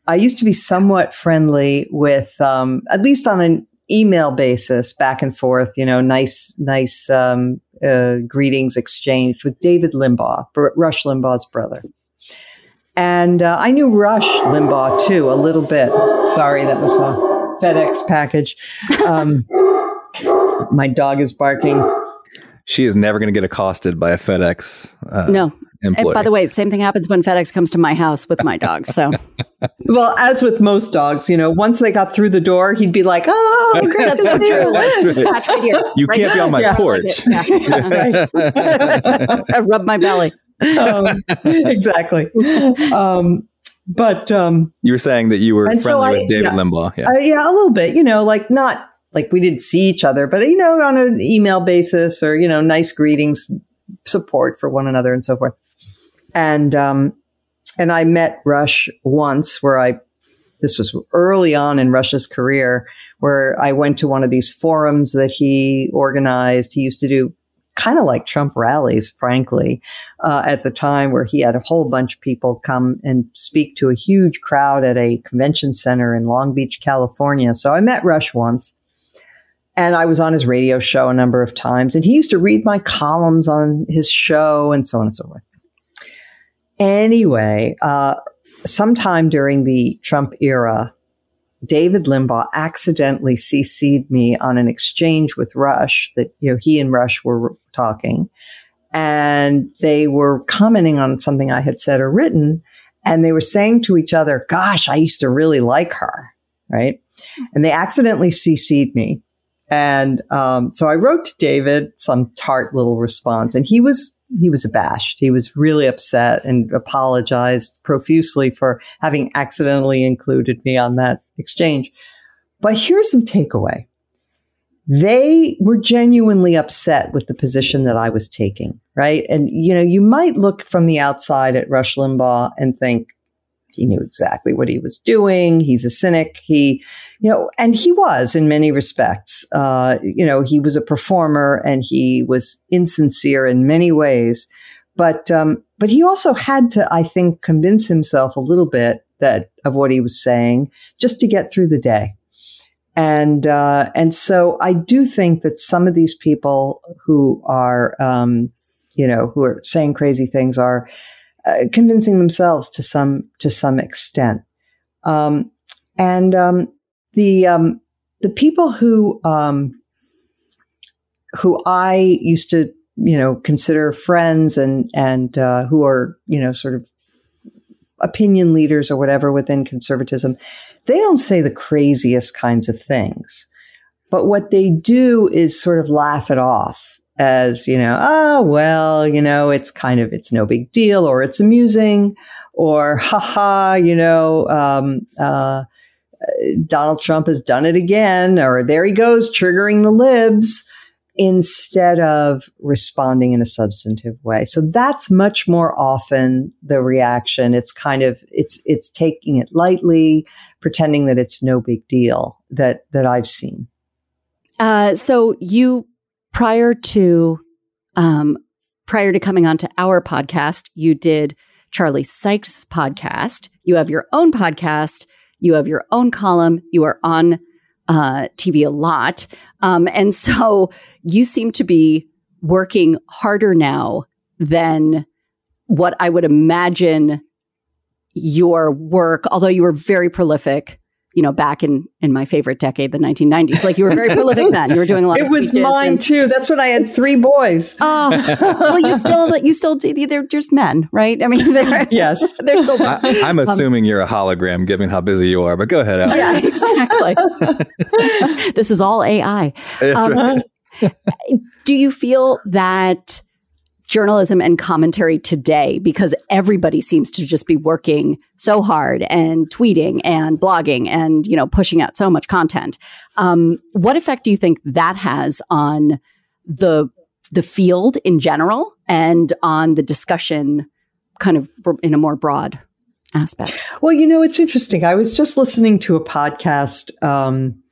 I used to be somewhat friendly with, um, at least on an email basis, back and forth, you know, nice, nice um, uh, greetings exchanged with David Limbaugh, Rush Limbaugh's brother. And uh, I knew Rush Limbaugh too, a little bit. Sorry, that was a FedEx package. Um, my dog is barking. She is never going to get accosted by a FedEx. Uh, no, employee. And by the way, same thing happens when FedEx comes to my house with my dog. So, well, as with most dogs, you know, once they got through the door, he'd be like, "Oh, great, that's so true. That's right. right here. You right can't be on my yeah. porch." Yeah. I rub my belly. Um, exactly. Um, but um, you were saying that you were friendly so I, with David yeah, Limbaugh. Yeah. Uh, yeah, a little bit. You know, like not like we didn't see each other, but you know, on an email basis or you know, nice greetings, support for one another, and so forth and um, and I met Rush once where I this was early on in Rush's career where I went to one of these forums that he organized. He used to do kind of like Trump rallies, frankly, uh, at the time where he had a whole bunch of people come and speak to a huge crowd at a convention center in Long Beach, California. So I met Rush once. And I was on his radio show a number of times, and he used to read my columns on his show and so on and so forth. Anyway, uh, sometime during the Trump era, David Limbaugh accidentally CC'd me on an exchange with Rush that, you know, he and Rush were talking and they were commenting on something I had said or written. And they were saying to each other, gosh, I used to really like her. Right. And they accidentally CC'd me. And um, so I wrote to David some tart little response and he was he was abashed. He was really upset and apologized profusely for having accidentally included me on that exchange. But here's the takeaway. They were genuinely upset with the position that I was taking, right? And, you know, you might look from the outside at Rush Limbaugh and think, he knew exactly what he was doing. He's a cynic. He, you know, and he was in many respects. Uh, you know, he was a performer and he was insincere in many ways. But um, but he also had to, I think, convince himself a little bit that of what he was saying just to get through the day. And uh, and so I do think that some of these people who are, um, you know, who are saying crazy things are uh, convincing themselves to some to some extent. Um, and um, the um, the people who um, who I used to you know consider friends and and uh, who are you know sort of opinion leaders or whatever within conservatism, they don't say the craziest kinds of things. But what they do is sort of laugh it off as, you know, oh, well, you know, it's kind of, it's no big deal or it's amusing or haha, you know, um, uh, Donald Trump has done it again or there he goes triggering the libs instead of responding in a substantive way. So that's much more often the reaction. It's kind of it's it's taking it lightly, pretending that it's no big deal that that I've seen. Uh, so you prior to um, prior to coming onto our podcast, you did Charlie Sykes' podcast. You have your own podcast. You have your own column. You are on uh, TV a lot, um, and so you seem to be working harder now than what I would imagine your work. Although you were very prolific you know, back in in my favorite decade, the 1990s. Like you were very prolific then. You were doing a lot. It was mine and, too. That's when I had three boys. Oh, well, you still you still they're just men, right? I mean, they're, yes, they're still. I, am um, assuming um, you're a hologram, given how busy you are. But go ahead, Al. Yeah, exactly. this is all AI. Um, right. do you feel that? Journalism and commentary today because everybody seems to just be working so hard and tweeting and blogging and you know pushing out so much content. Um, what effect do you think that has on the the field in general and on the discussion kind of in a more broad aspect. Well, you know, it's interesting. I was just listening to a podcast um,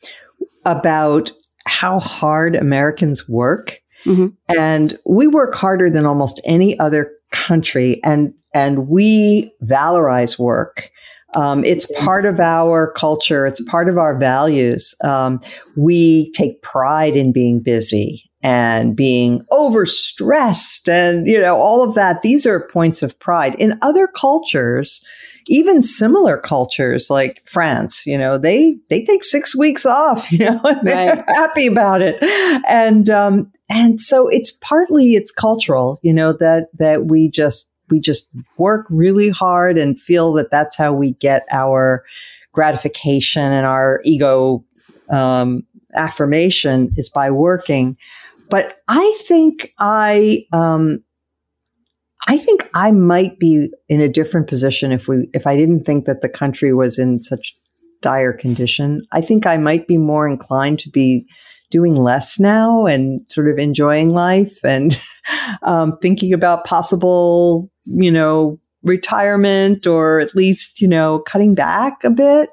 about how hard Americans work. Mm-hmm. And we work harder than almost any other country. And, and we valorize work. Um, it's part of our culture. It's part of our values. Um, we take pride in being busy and being overstressed and, you know, all of that. These are points of pride. In other cultures, even similar cultures like France, you know, they they take six weeks off, you know, and they're right. happy about it, and um, and so it's partly it's cultural, you know, that that we just we just work really hard and feel that that's how we get our gratification and our ego um, affirmation is by working. But I think I um, I think I might be in a different position if we if I didn't think that the country was in such dire condition. I think I might be more inclined to be doing less now and sort of enjoying life and um, thinking about possible, you know, retirement or at least, you know, cutting back a bit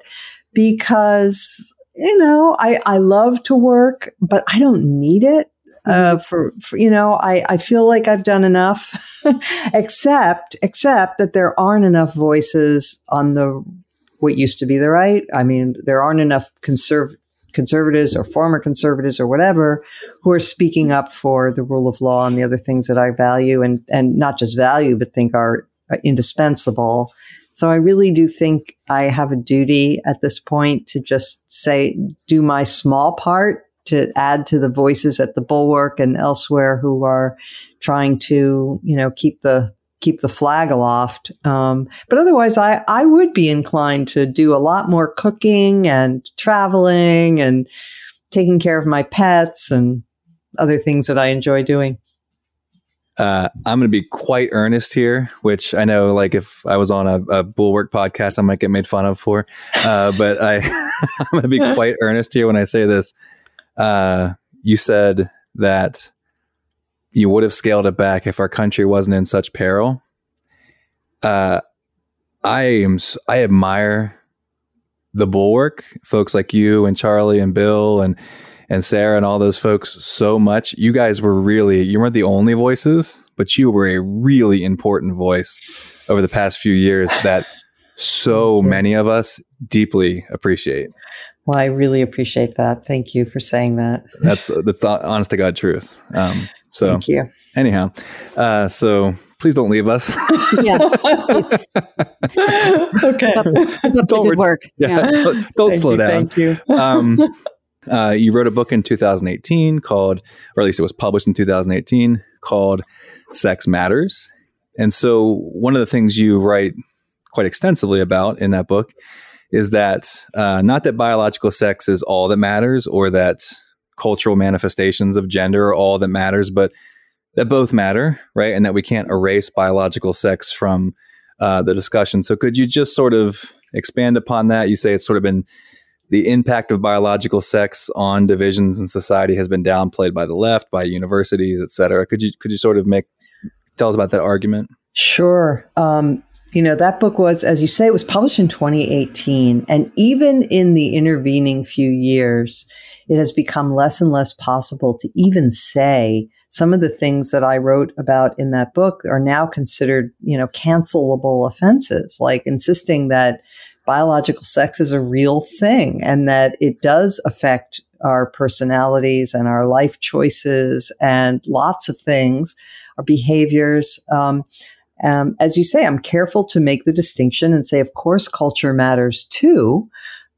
because, you know, I, I love to work, but I don't need it uh, for, for, you know, I, I feel like I've done enough, except, except that there aren't enough voices on the, what used to be the right. I mean, there aren't enough conserv- conservatives or former conservatives or whatever who are speaking up for the rule of law and the other things that I value and, and not just value, but think are indispensable. So I really do think I have a duty at this point to just say, do my small part to add to the voices at the bulwark and elsewhere who are trying to, you know, keep the keep the flag aloft. Um, but otherwise, I I would be inclined to do a lot more cooking and traveling and taking care of my pets and other things that I enjoy doing. Uh, I'm going to be quite earnest here, which I know, like, if I was on a, a Bulwark podcast, I might get made fun of for. Uh, but I, I'm going to be quite earnest here when I say this uh, you said that you would have scaled it back if our country wasn't in such peril. Uh, I am. I admire the bulwark, folks like you and Charlie and Bill and and Sarah and all those folks so much. You guys were really. You weren't the only voices, but you were a really important voice over the past few years that so many of us deeply appreciate. Well, I really appreciate that. Thank you for saying that. That's the thought, honest to God truth. Um, so, Thank you. Anyhow, uh, so please don't leave us. yeah. okay. don't good work. Yeah. yeah. Don't, don't slow you, down. Thank you. Um, uh, you wrote a book in 2018 called, or at least it was published in 2018 called Sex Matters. And so one of the things you write quite extensively about in that book is that uh, not that biological sex is all that matters or that cultural manifestations of gender are all that matters, but that both matter, right? And that we can't erase biological sex from uh, the discussion. So, could you just sort of expand upon that? You say it's sort of been the impact of biological sex on divisions in society has been downplayed by the left, by universities, et cetera. Could you could you sort of make tell us about that argument? Sure. Um, you know, that book was, as you say, it was published in 2018. And even in the intervening few years, it has become less and less possible to even say some of the things that I wrote about in that book are now considered, you know, cancelable offenses, like insisting that biological sex is a real thing and that it does affect our personalities and our life choices and lots of things, our behaviors. Um, um, as you say, I'm careful to make the distinction and say, of course, culture matters too,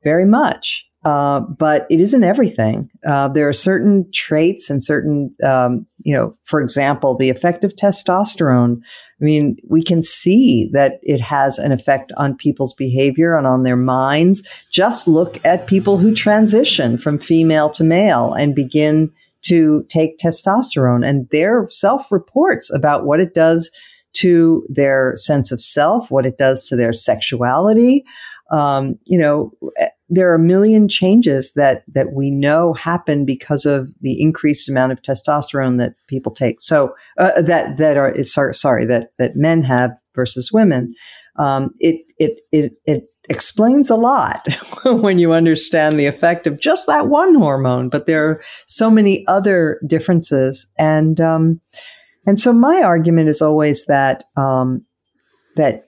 very much. Uh, but it isn't everything. Uh, there are certain traits and certain, um, you know, for example, the effect of testosterone. I mean, we can see that it has an effect on people's behavior and on their minds. Just look at people who transition from female to male and begin to take testosterone and their self reports about what it does to their sense of self, what it does to their sexuality. Um, you know, there are a million changes that that we know happen because of the increased amount of testosterone that people take. So uh, that that are sorry, sorry that that men have versus women. Um, it, it, it, it explains a lot when you understand the effect of just that one hormone, but there are so many other differences. And, um, and so my argument is always that, um, that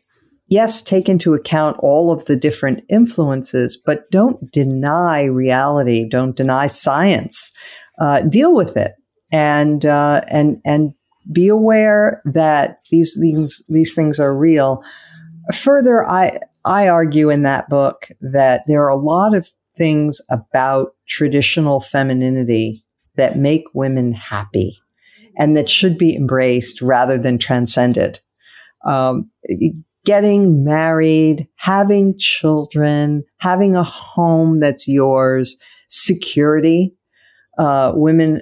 yes, take into account all of the different influences, but don't deny reality. Don't deny science. Uh, deal with it and, uh, and, and be aware that these things, these things are real. Further, I, I argue in that book that there are a lot of things about traditional femininity that make women happy and that should be embraced rather than transcended. Um, getting married, having children, having a home that's yours, security. Uh, women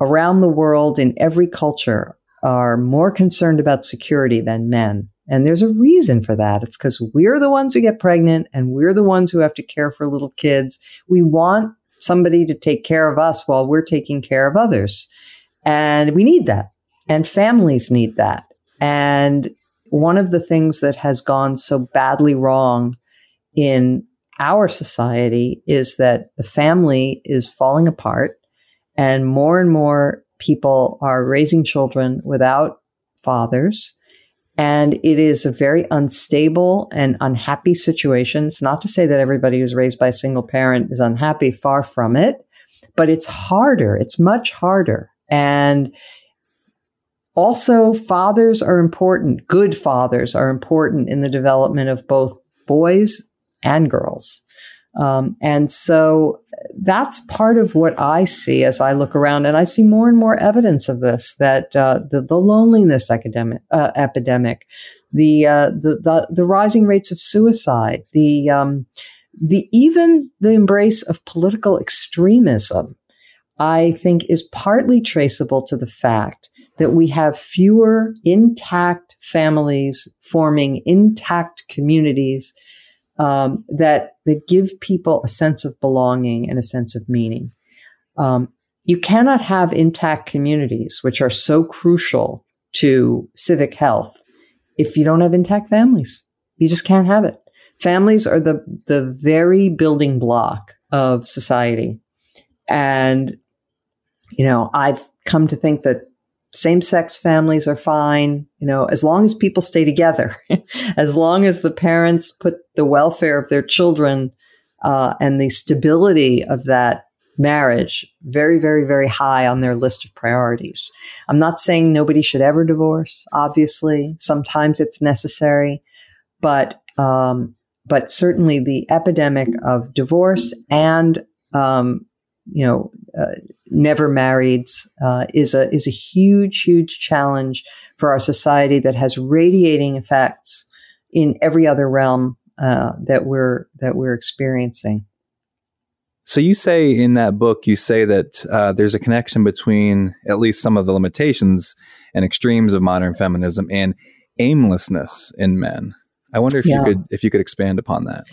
around the world in every culture are more concerned about security than men. And there's a reason for that. It's because we're the ones who get pregnant and we're the ones who have to care for little kids. We want somebody to take care of us while we're taking care of others. And we need that. And families need that. And one of the things that has gone so badly wrong in our society is that the family is falling apart and more and more people are raising children without fathers and it is a very unstable and unhappy situation. It's not to say that everybody who's raised by a single parent is unhappy, far from it, but it's harder. It's much harder. And also, fathers are important. Good fathers are important in the development of both boys and girls. Um, and so that's part of what I see as I look around, and I see more and more evidence of this. That uh, the, the loneliness epidemic, uh, epidemic the, uh, the, the the rising rates of suicide, the um, the even the embrace of political extremism, I think is partly traceable to the fact that we have fewer intact families forming intact communities um, that that give people a sense of belonging and a sense of meaning. Um, you cannot have intact communities, which are so crucial to civic health, if you don't have intact families. You just can't have it. Families are the the very building block of society, and you know I've come to think that same sex families are fine, you know, as long as people stay together, as long as the parents put the welfare of their children uh, and the stability of that marriage very, very, very high on their list of priorities. I'm not saying nobody should ever divorce, obviously. Sometimes it's necessary, but, um, but certainly the epidemic of divorce and, um, you know, uh, never married uh, is a is a huge huge challenge for our society that has radiating effects in every other realm uh, that we're that we're experiencing. So you say in that book, you say that uh, there's a connection between at least some of the limitations and extremes of modern feminism and aimlessness in men. I wonder if yeah. you could if you could expand upon that.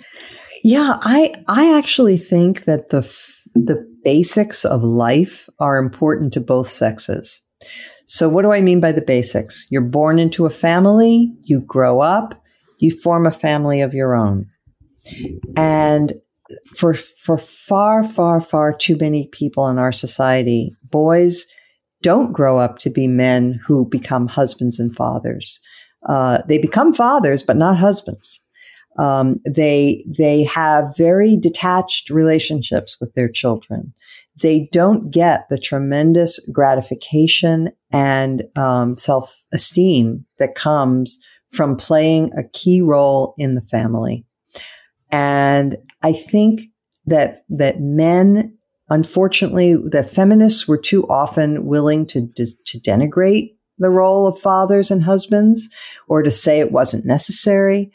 Yeah, I I actually think that the the basics of life are important to both sexes. So, what do I mean by the basics? You're born into a family, you grow up, you form a family of your own. And for, for far, far, far too many people in our society, boys don't grow up to be men who become husbands and fathers. Uh, they become fathers, but not husbands. Um, they they have very detached relationships with their children. They don't get the tremendous gratification and um, self esteem that comes from playing a key role in the family. And I think that that men, unfortunately, the feminists were too often willing to to denigrate the role of fathers and husbands, or to say it wasn't necessary.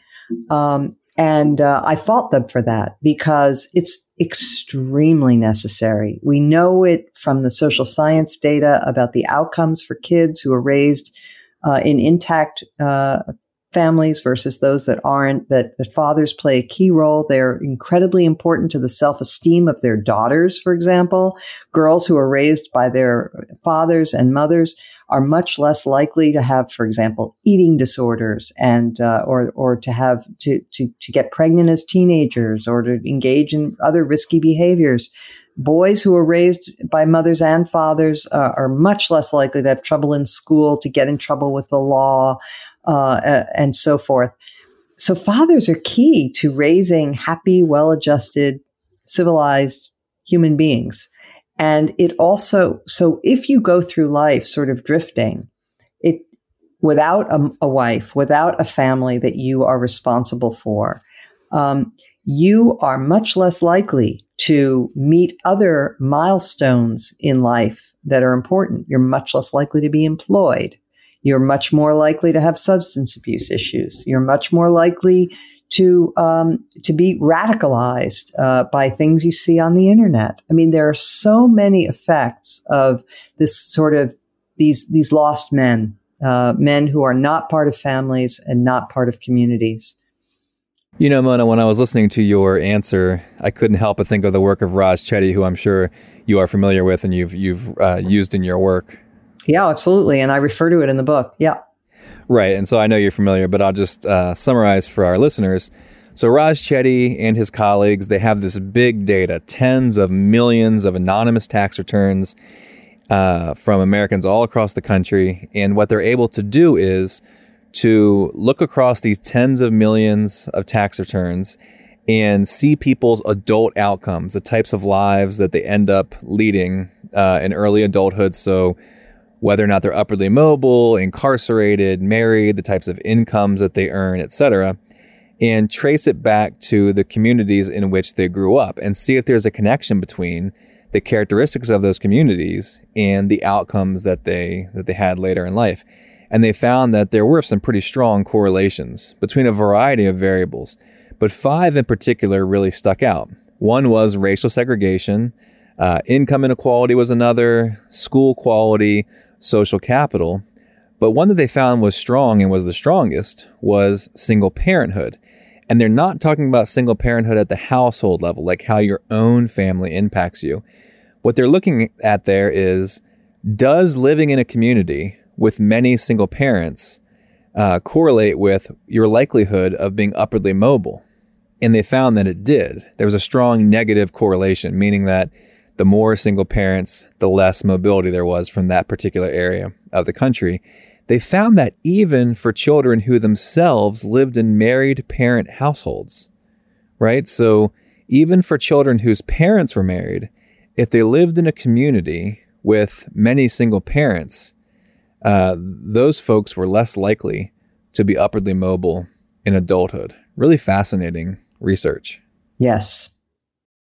Um, and uh, I fault them for that because it's extremely necessary. We know it from the social science data about the outcomes for kids who are raised uh, in intact uh, families versus those that aren't, that, that fathers play a key role. They're incredibly important to the self-esteem of their daughters, for example. Girls who are raised by their fathers and mothers are much less likely to have, for example, eating disorders and, uh, or, or to have, to, to, to get pregnant as teenagers or to engage in other risky behaviors. Boys who are raised by mothers and fathers uh, are much less likely to have trouble in school, to get in trouble with the law, uh, and so forth. So fathers are key to raising happy, well-adjusted, civilized human beings. And it also, so if you go through life sort of drifting, it, without a, a wife, without a family that you are responsible for, um, you are much less likely to meet other milestones in life that are important. You're much less likely to be employed. You're much more likely to have substance abuse issues. You're much more likely to um, to be radicalized uh, by things you see on the internet. I mean, there are so many effects of this sort of these these lost men, uh, men who are not part of families and not part of communities. You know, Mona, when I was listening to your answer, I couldn't help but think of the work of Raj Chetty, who I'm sure you are familiar with and you've you've uh, used in your work. Yeah, absolutely. And I refer to it in the book. Yeah. Right. And so I know you're familiar, but I'll just uh, summarize for our listeners. So Raj Chetty and his colleagues, they have this big data, tens of millions of anonymous tax returns uh, from Americans all across the country. And what they're able to do is to look across these tens of millions of tax returns and see people's adult outcomes, the types of lives that they end up leading uh, in early adulthood. So whether or not they're upwardly mobile, incarcerated, married, the types of incomes that they earn, etc., and trace it back to the communities in which they grew up and see if there's a connection between the characteristics of those communities and the outcomes that they that they had later in life. And they found that there were some pretty strong correlations between a variety of variables, but five in particular really stuck out. One was racial segregation, uh, income inequality was another, school quality, social capital. But one that they found was strong and was the strongest was single parenthood. And they're not talking about single parenthood at the household level, like how your own family impacts you. What they're looking at there is does living in a community with many single parents uh, correlate with your likelihood of being upwardly mobile? And they found that it did. There was a strong negative correlation, meaning that the more single parents, the less mobility there was from that particular area of the country. They found that even for children who themselves lived in married parent households, right? So even for children whose parents were married, if they lived in a community with many single parents, uh, those folks were less likely to be upwardly mobile in adulthood. Really fascinating research. Yes.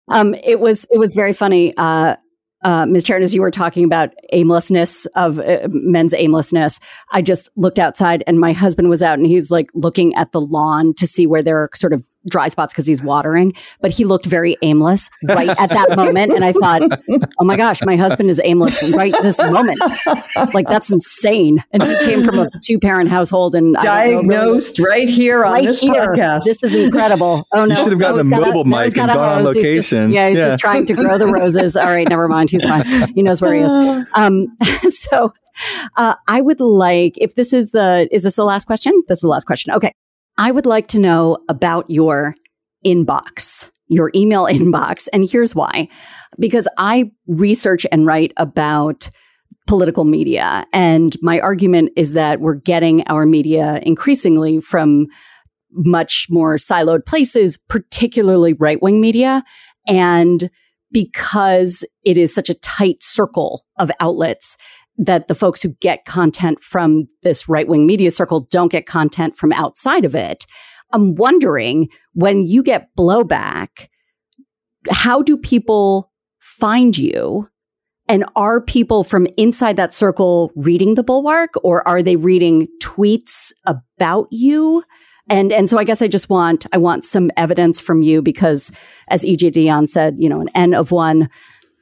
Um, it was it was very funny. Uh, uh, Ms. Charen, as you were talking about aimlessness of uh, men's aimlessness, I just looked outside and my husband was out and he's like looking at the lawn to see where there are sort of dry spots because he's watering, but he looked very aimless right at that moment. And I thought, oh my gosh, my husband is aimless right this moment. Like that's insane. And he came from a two parent household and diagnosed know, right here on right this here. podcast. This is incredible. Oh no. You should have gotten a mobile mic and gone on location. Just, yeah, he's yeah. just trying to grow the roses. All right, never mind. He's fine. He knows where he is. Um, so uh, I would like, if this is the, is this the last question? This is the last question. Okay. I would like to know about your inbox, your email inbox. And here's why because I research and write about political media. And my argument is that we're getting our media increasingly from much more siloed places, particularly right wing media. And because it is such a tight circle of outlets, that the folks who get content from this right wing media circle don't get content from outside of it. I'm wondering when you get blowback, how do people find you? And are people from inside that circle reading the bulwark or are they reading tweets about you? And, and so I guess I just want, I want some evidence from you because as E.J. Dionne said, you know, an N of one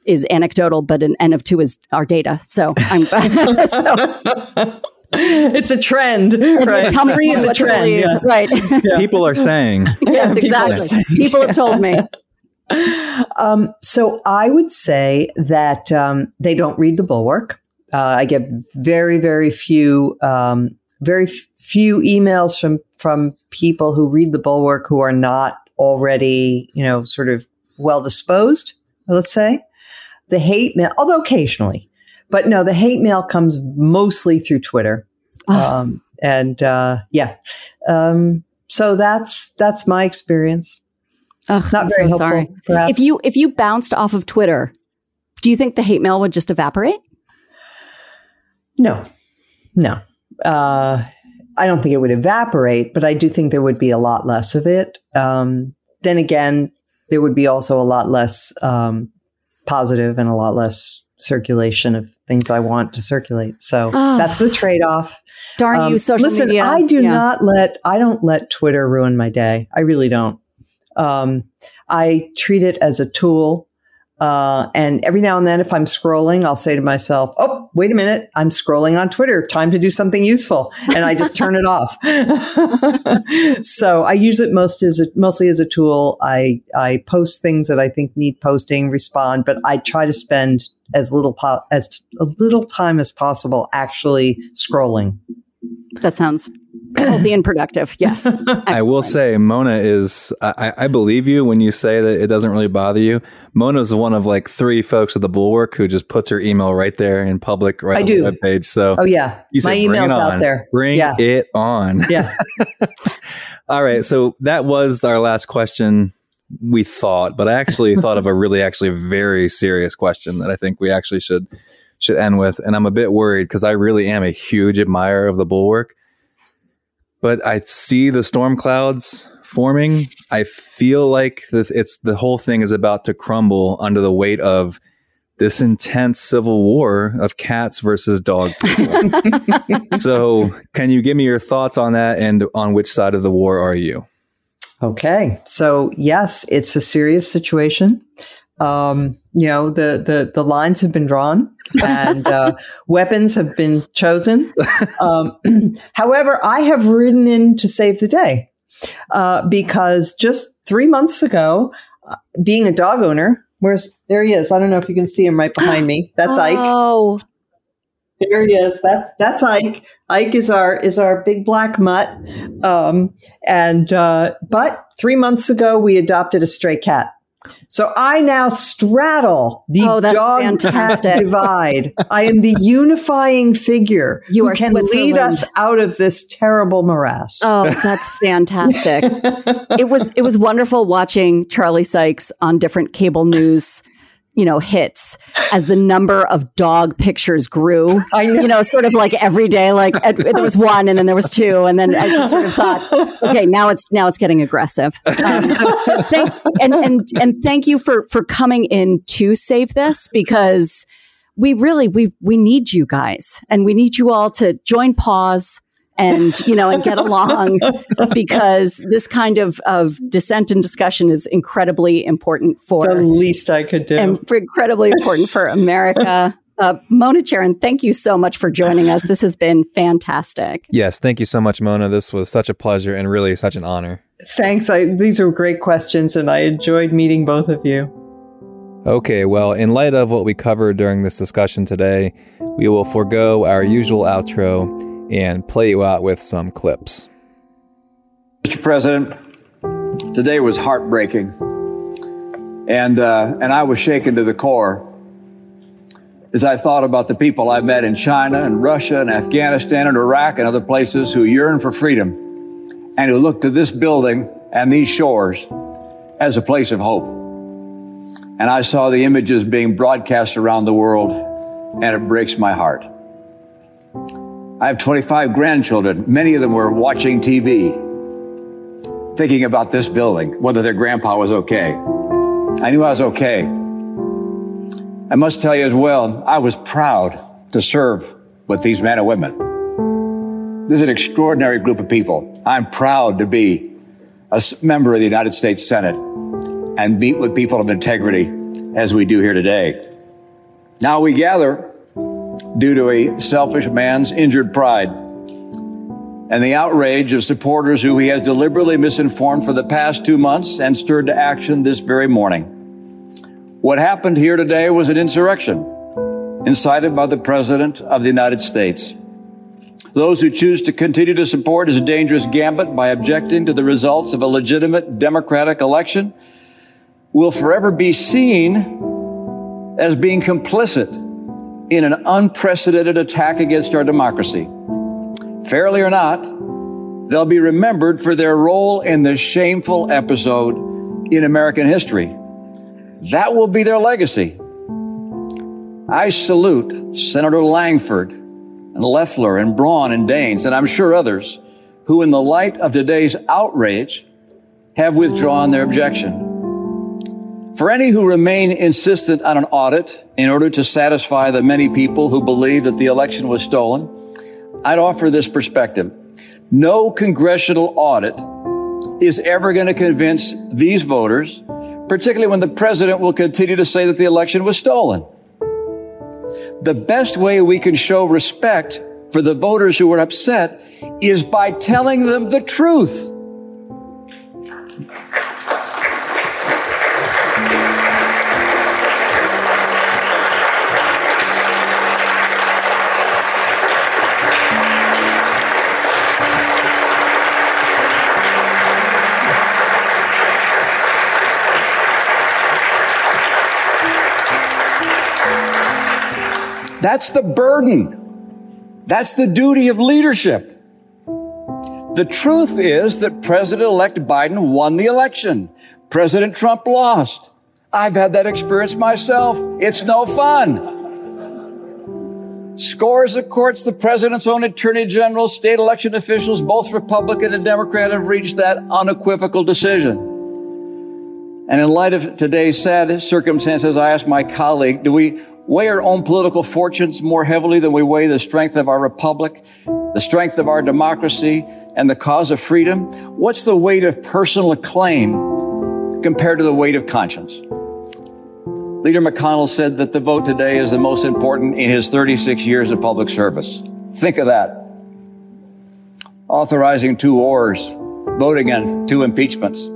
is anecdotal, but an N of two is our data. So I'm so. it's a trend, right? Tell me is a trend, yeah. Right. People are saying. yes, people are exactly. People have told me. Um, so I would say that um, they don't read the bulwark. Uh, I get very, very few, um, very f- few emails from from people who read the bulwark who are not already, you know, sort of well disposed. Let's say the hate mail, although occasionally, but no, the hate mail comes mostly through Twitter. Ah. Um, and uh, yeah, um, so that's that's my experience. Not I'm very so helpful, sorry. perhaps. If you if you bounced off of Twitter, do you think the hate mail would just evaporate? No, no. Uh, I don't think it would evaporate, but I do think there would be a lot less of it. Um, then again, there would be also a lot less um, positive and a lot less circulation of things I want to circulate. So Ah. that's the trade off. Darn you, social media. listen, media. I do Yeah. not let I don't let Twitter ruin my day. I really don't. Um, I treat it as a tool. Uh, and every now and then, if I'm scrolling, I'll say to myself, "Oh, wait a minute! I'm scrolling on Twitter. Time to do something useful," and I just turn it off. so I use it most as a, mostly as a tool. I I post things that I think need posting, respond, but I try to spend as little po- as a little time as possible actually scrolling. That sounds healthy and productive. Yes. I will say, Mona is. I, I believe you when you say that it doesn't really bother you. Mona's one of like three folks at the Bulwark who just puts her email right there in public, right I on do. the webpage. So Oh yeah, you my bring it email's out there. Bring Yeah. it on. Yeah. All right. So that was our last question. We thought, but I actually thought of a really, actually very serious question that I think we actually should should end with. And I'm a bit worried because I really am a huge admirer of the Bulwark. But I see the storm clouds forming. I feel like the, it's the whole thing is about to crumble under the weight of this intense civil war of cats versus dog people. so, can you give me your thoughts on that and on which side of the war are you? Okay. So yes, it's a serious situation. Um, you know, the, the, the lines have been drawn and uh, weapons have been chosen. Um, however, I have ridden in to save the day uh, because just three months ago, uh, being a dog owner, where's there he is? I don't know if you can see him right behind me. That's Ike. Oh, There he is. That's that's Ike. Ike is our is our big black mutt. Um, and uh, but three months ago we adopted a stray cat. So I now straddle the Oh, that's dog fantastic. cat divide. I am the unifying figure You who can lead us out of this terrible morass. oh, that's fantastic. it was it was wonderful watching Charlie Sykes on different cable news, you know, hits as the number of dog pictures grew. I know. You know, sort of like every day, like uh, there was one, and then there was two, and then I just sort of thought, okay, now it's now it's getting aggressive. Um, thank, and and and thank you for for coming in to save this because we really we we need you guys, and we need you all to join pause and you know and get along because this kind of of dissent and discussion is incredibly important for the least I could do. and for incredibly important for America. Uh, Mona Charen, thank you so much for joining us. This has been fantastic. Yes, thank you so much, Mona. This was such a pleasure and really such an honor. Thanks. I, these are great questions, and I enjoyed meeting both of you. Okay, well, in light of what we covered during this discussion today, we will forego our usual outro and play you out with some clips. Mr. President, today was heartbreaking, and uh, and I was shaken to the core as I thought about the people I met in China and Russia and Afghanistan and Iraq and other places who yearn for freedom and who look to this building and these shores as a place of hope. And I saw the images being broadcast around the world, and it breaks my heart. I have 25 grandchildren. Many of them were watching TV thinking about this building, whether their grandpa was okay. I knew I was okay. I must tell you as well, I was proud to serve with these men and women. This is an extraordinary group of people. I'm proud to be a member of the United States Senate and meet with people of integrity as we do here today. Now we gather due to a selfish man's injured pride and the outrage of supporters who he has deliberately misinformed for the past two months and stirred to action this very morning. What happened here today was an insurrection incited by the President of the United States. Those who choose to continue to support his dangerous gambit by objecting to the results of a legitimate democratic election will forever be seen as being complicit in an unprecedented attack against our democracy fairly or not, they'll be remembered for their role in the shameful episode in American history. That will be their legacy. I salute Senator Lankford and Loeffler and Braun and Daines, and I'm sure others who, in the light of today's outrage, have withdrawn their objection. For any who remain insistent on an audit in order to satisfy the many people who believe that the election was stolen, I'd offer this perspective. No congressional audit is ever going to convince these voters, particularly when the president will continue to say that the election was stolen. The best way we can show respect for the voters who are upset is by telling them the truth. That's the burden. That's the duty of leadership. The truth is that President elect Biden won the election. President Trump lost. I've had that experience myself. It's no fun. Scores of courts, the president's own attorney general, state election officials, both Republican and Democrat, have reached that unequivocal decision. And in light of today's sad circumstances, I asked my colleague, do we weigh our own political fortunes more heavily than we weigh the strength of our republic, the strength of our democracy, and the cause of freedom? What's the weight of personal acclaim compared to the weight of conscience? Leader McConnell said that the vote today is the most important in his 36 years of public service. Think of that. Authorizing two wars, voting on two impeachments.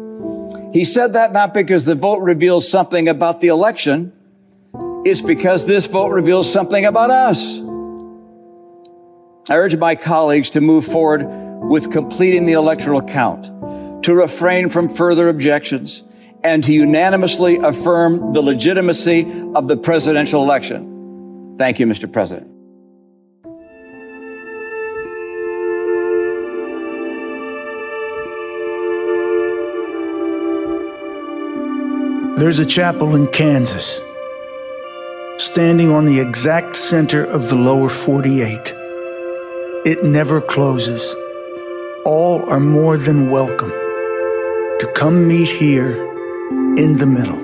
He said that not because the vote reveals something about the election, it's because this vote reveals something about us. I urge my colleagues to move forward with completing the electoral count, to refrain from further objections, and to unanimously affirm the legitimacy of the presidential election. Thank you, Mr. President. There's a chapel in Kansas standing on the exact center of the lower 48. It never closes. All are more than welcome to come meet here in the middle.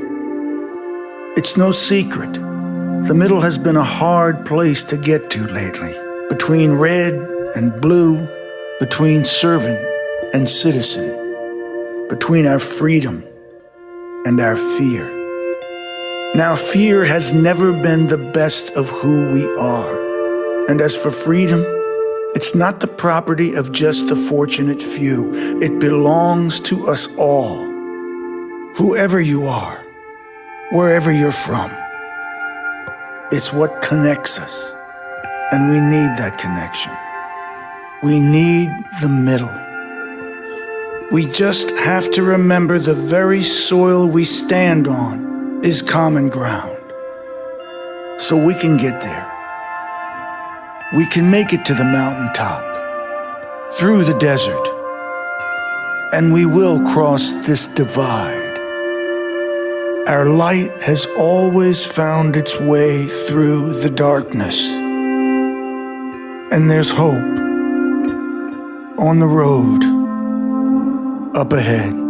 It's no secret. The middle has been a hard place to get to lately, between red and blue, between servant and citizen, between our freedom and our fear. Now, fear has never been the best of who we are. And as for freedom, it's not the property of just the fortunate few. It belongs to us all. Whoever you are, wherever you're from. It's what connects us. And we need that connection. We need the middle. We just have to remember the very soil we stand on is common ground. So we can get there. We can make it to the mountaintop, through the desert, and we will cross this divide. Our light has always found its way through the darkness. And there's hope on the road up ahead.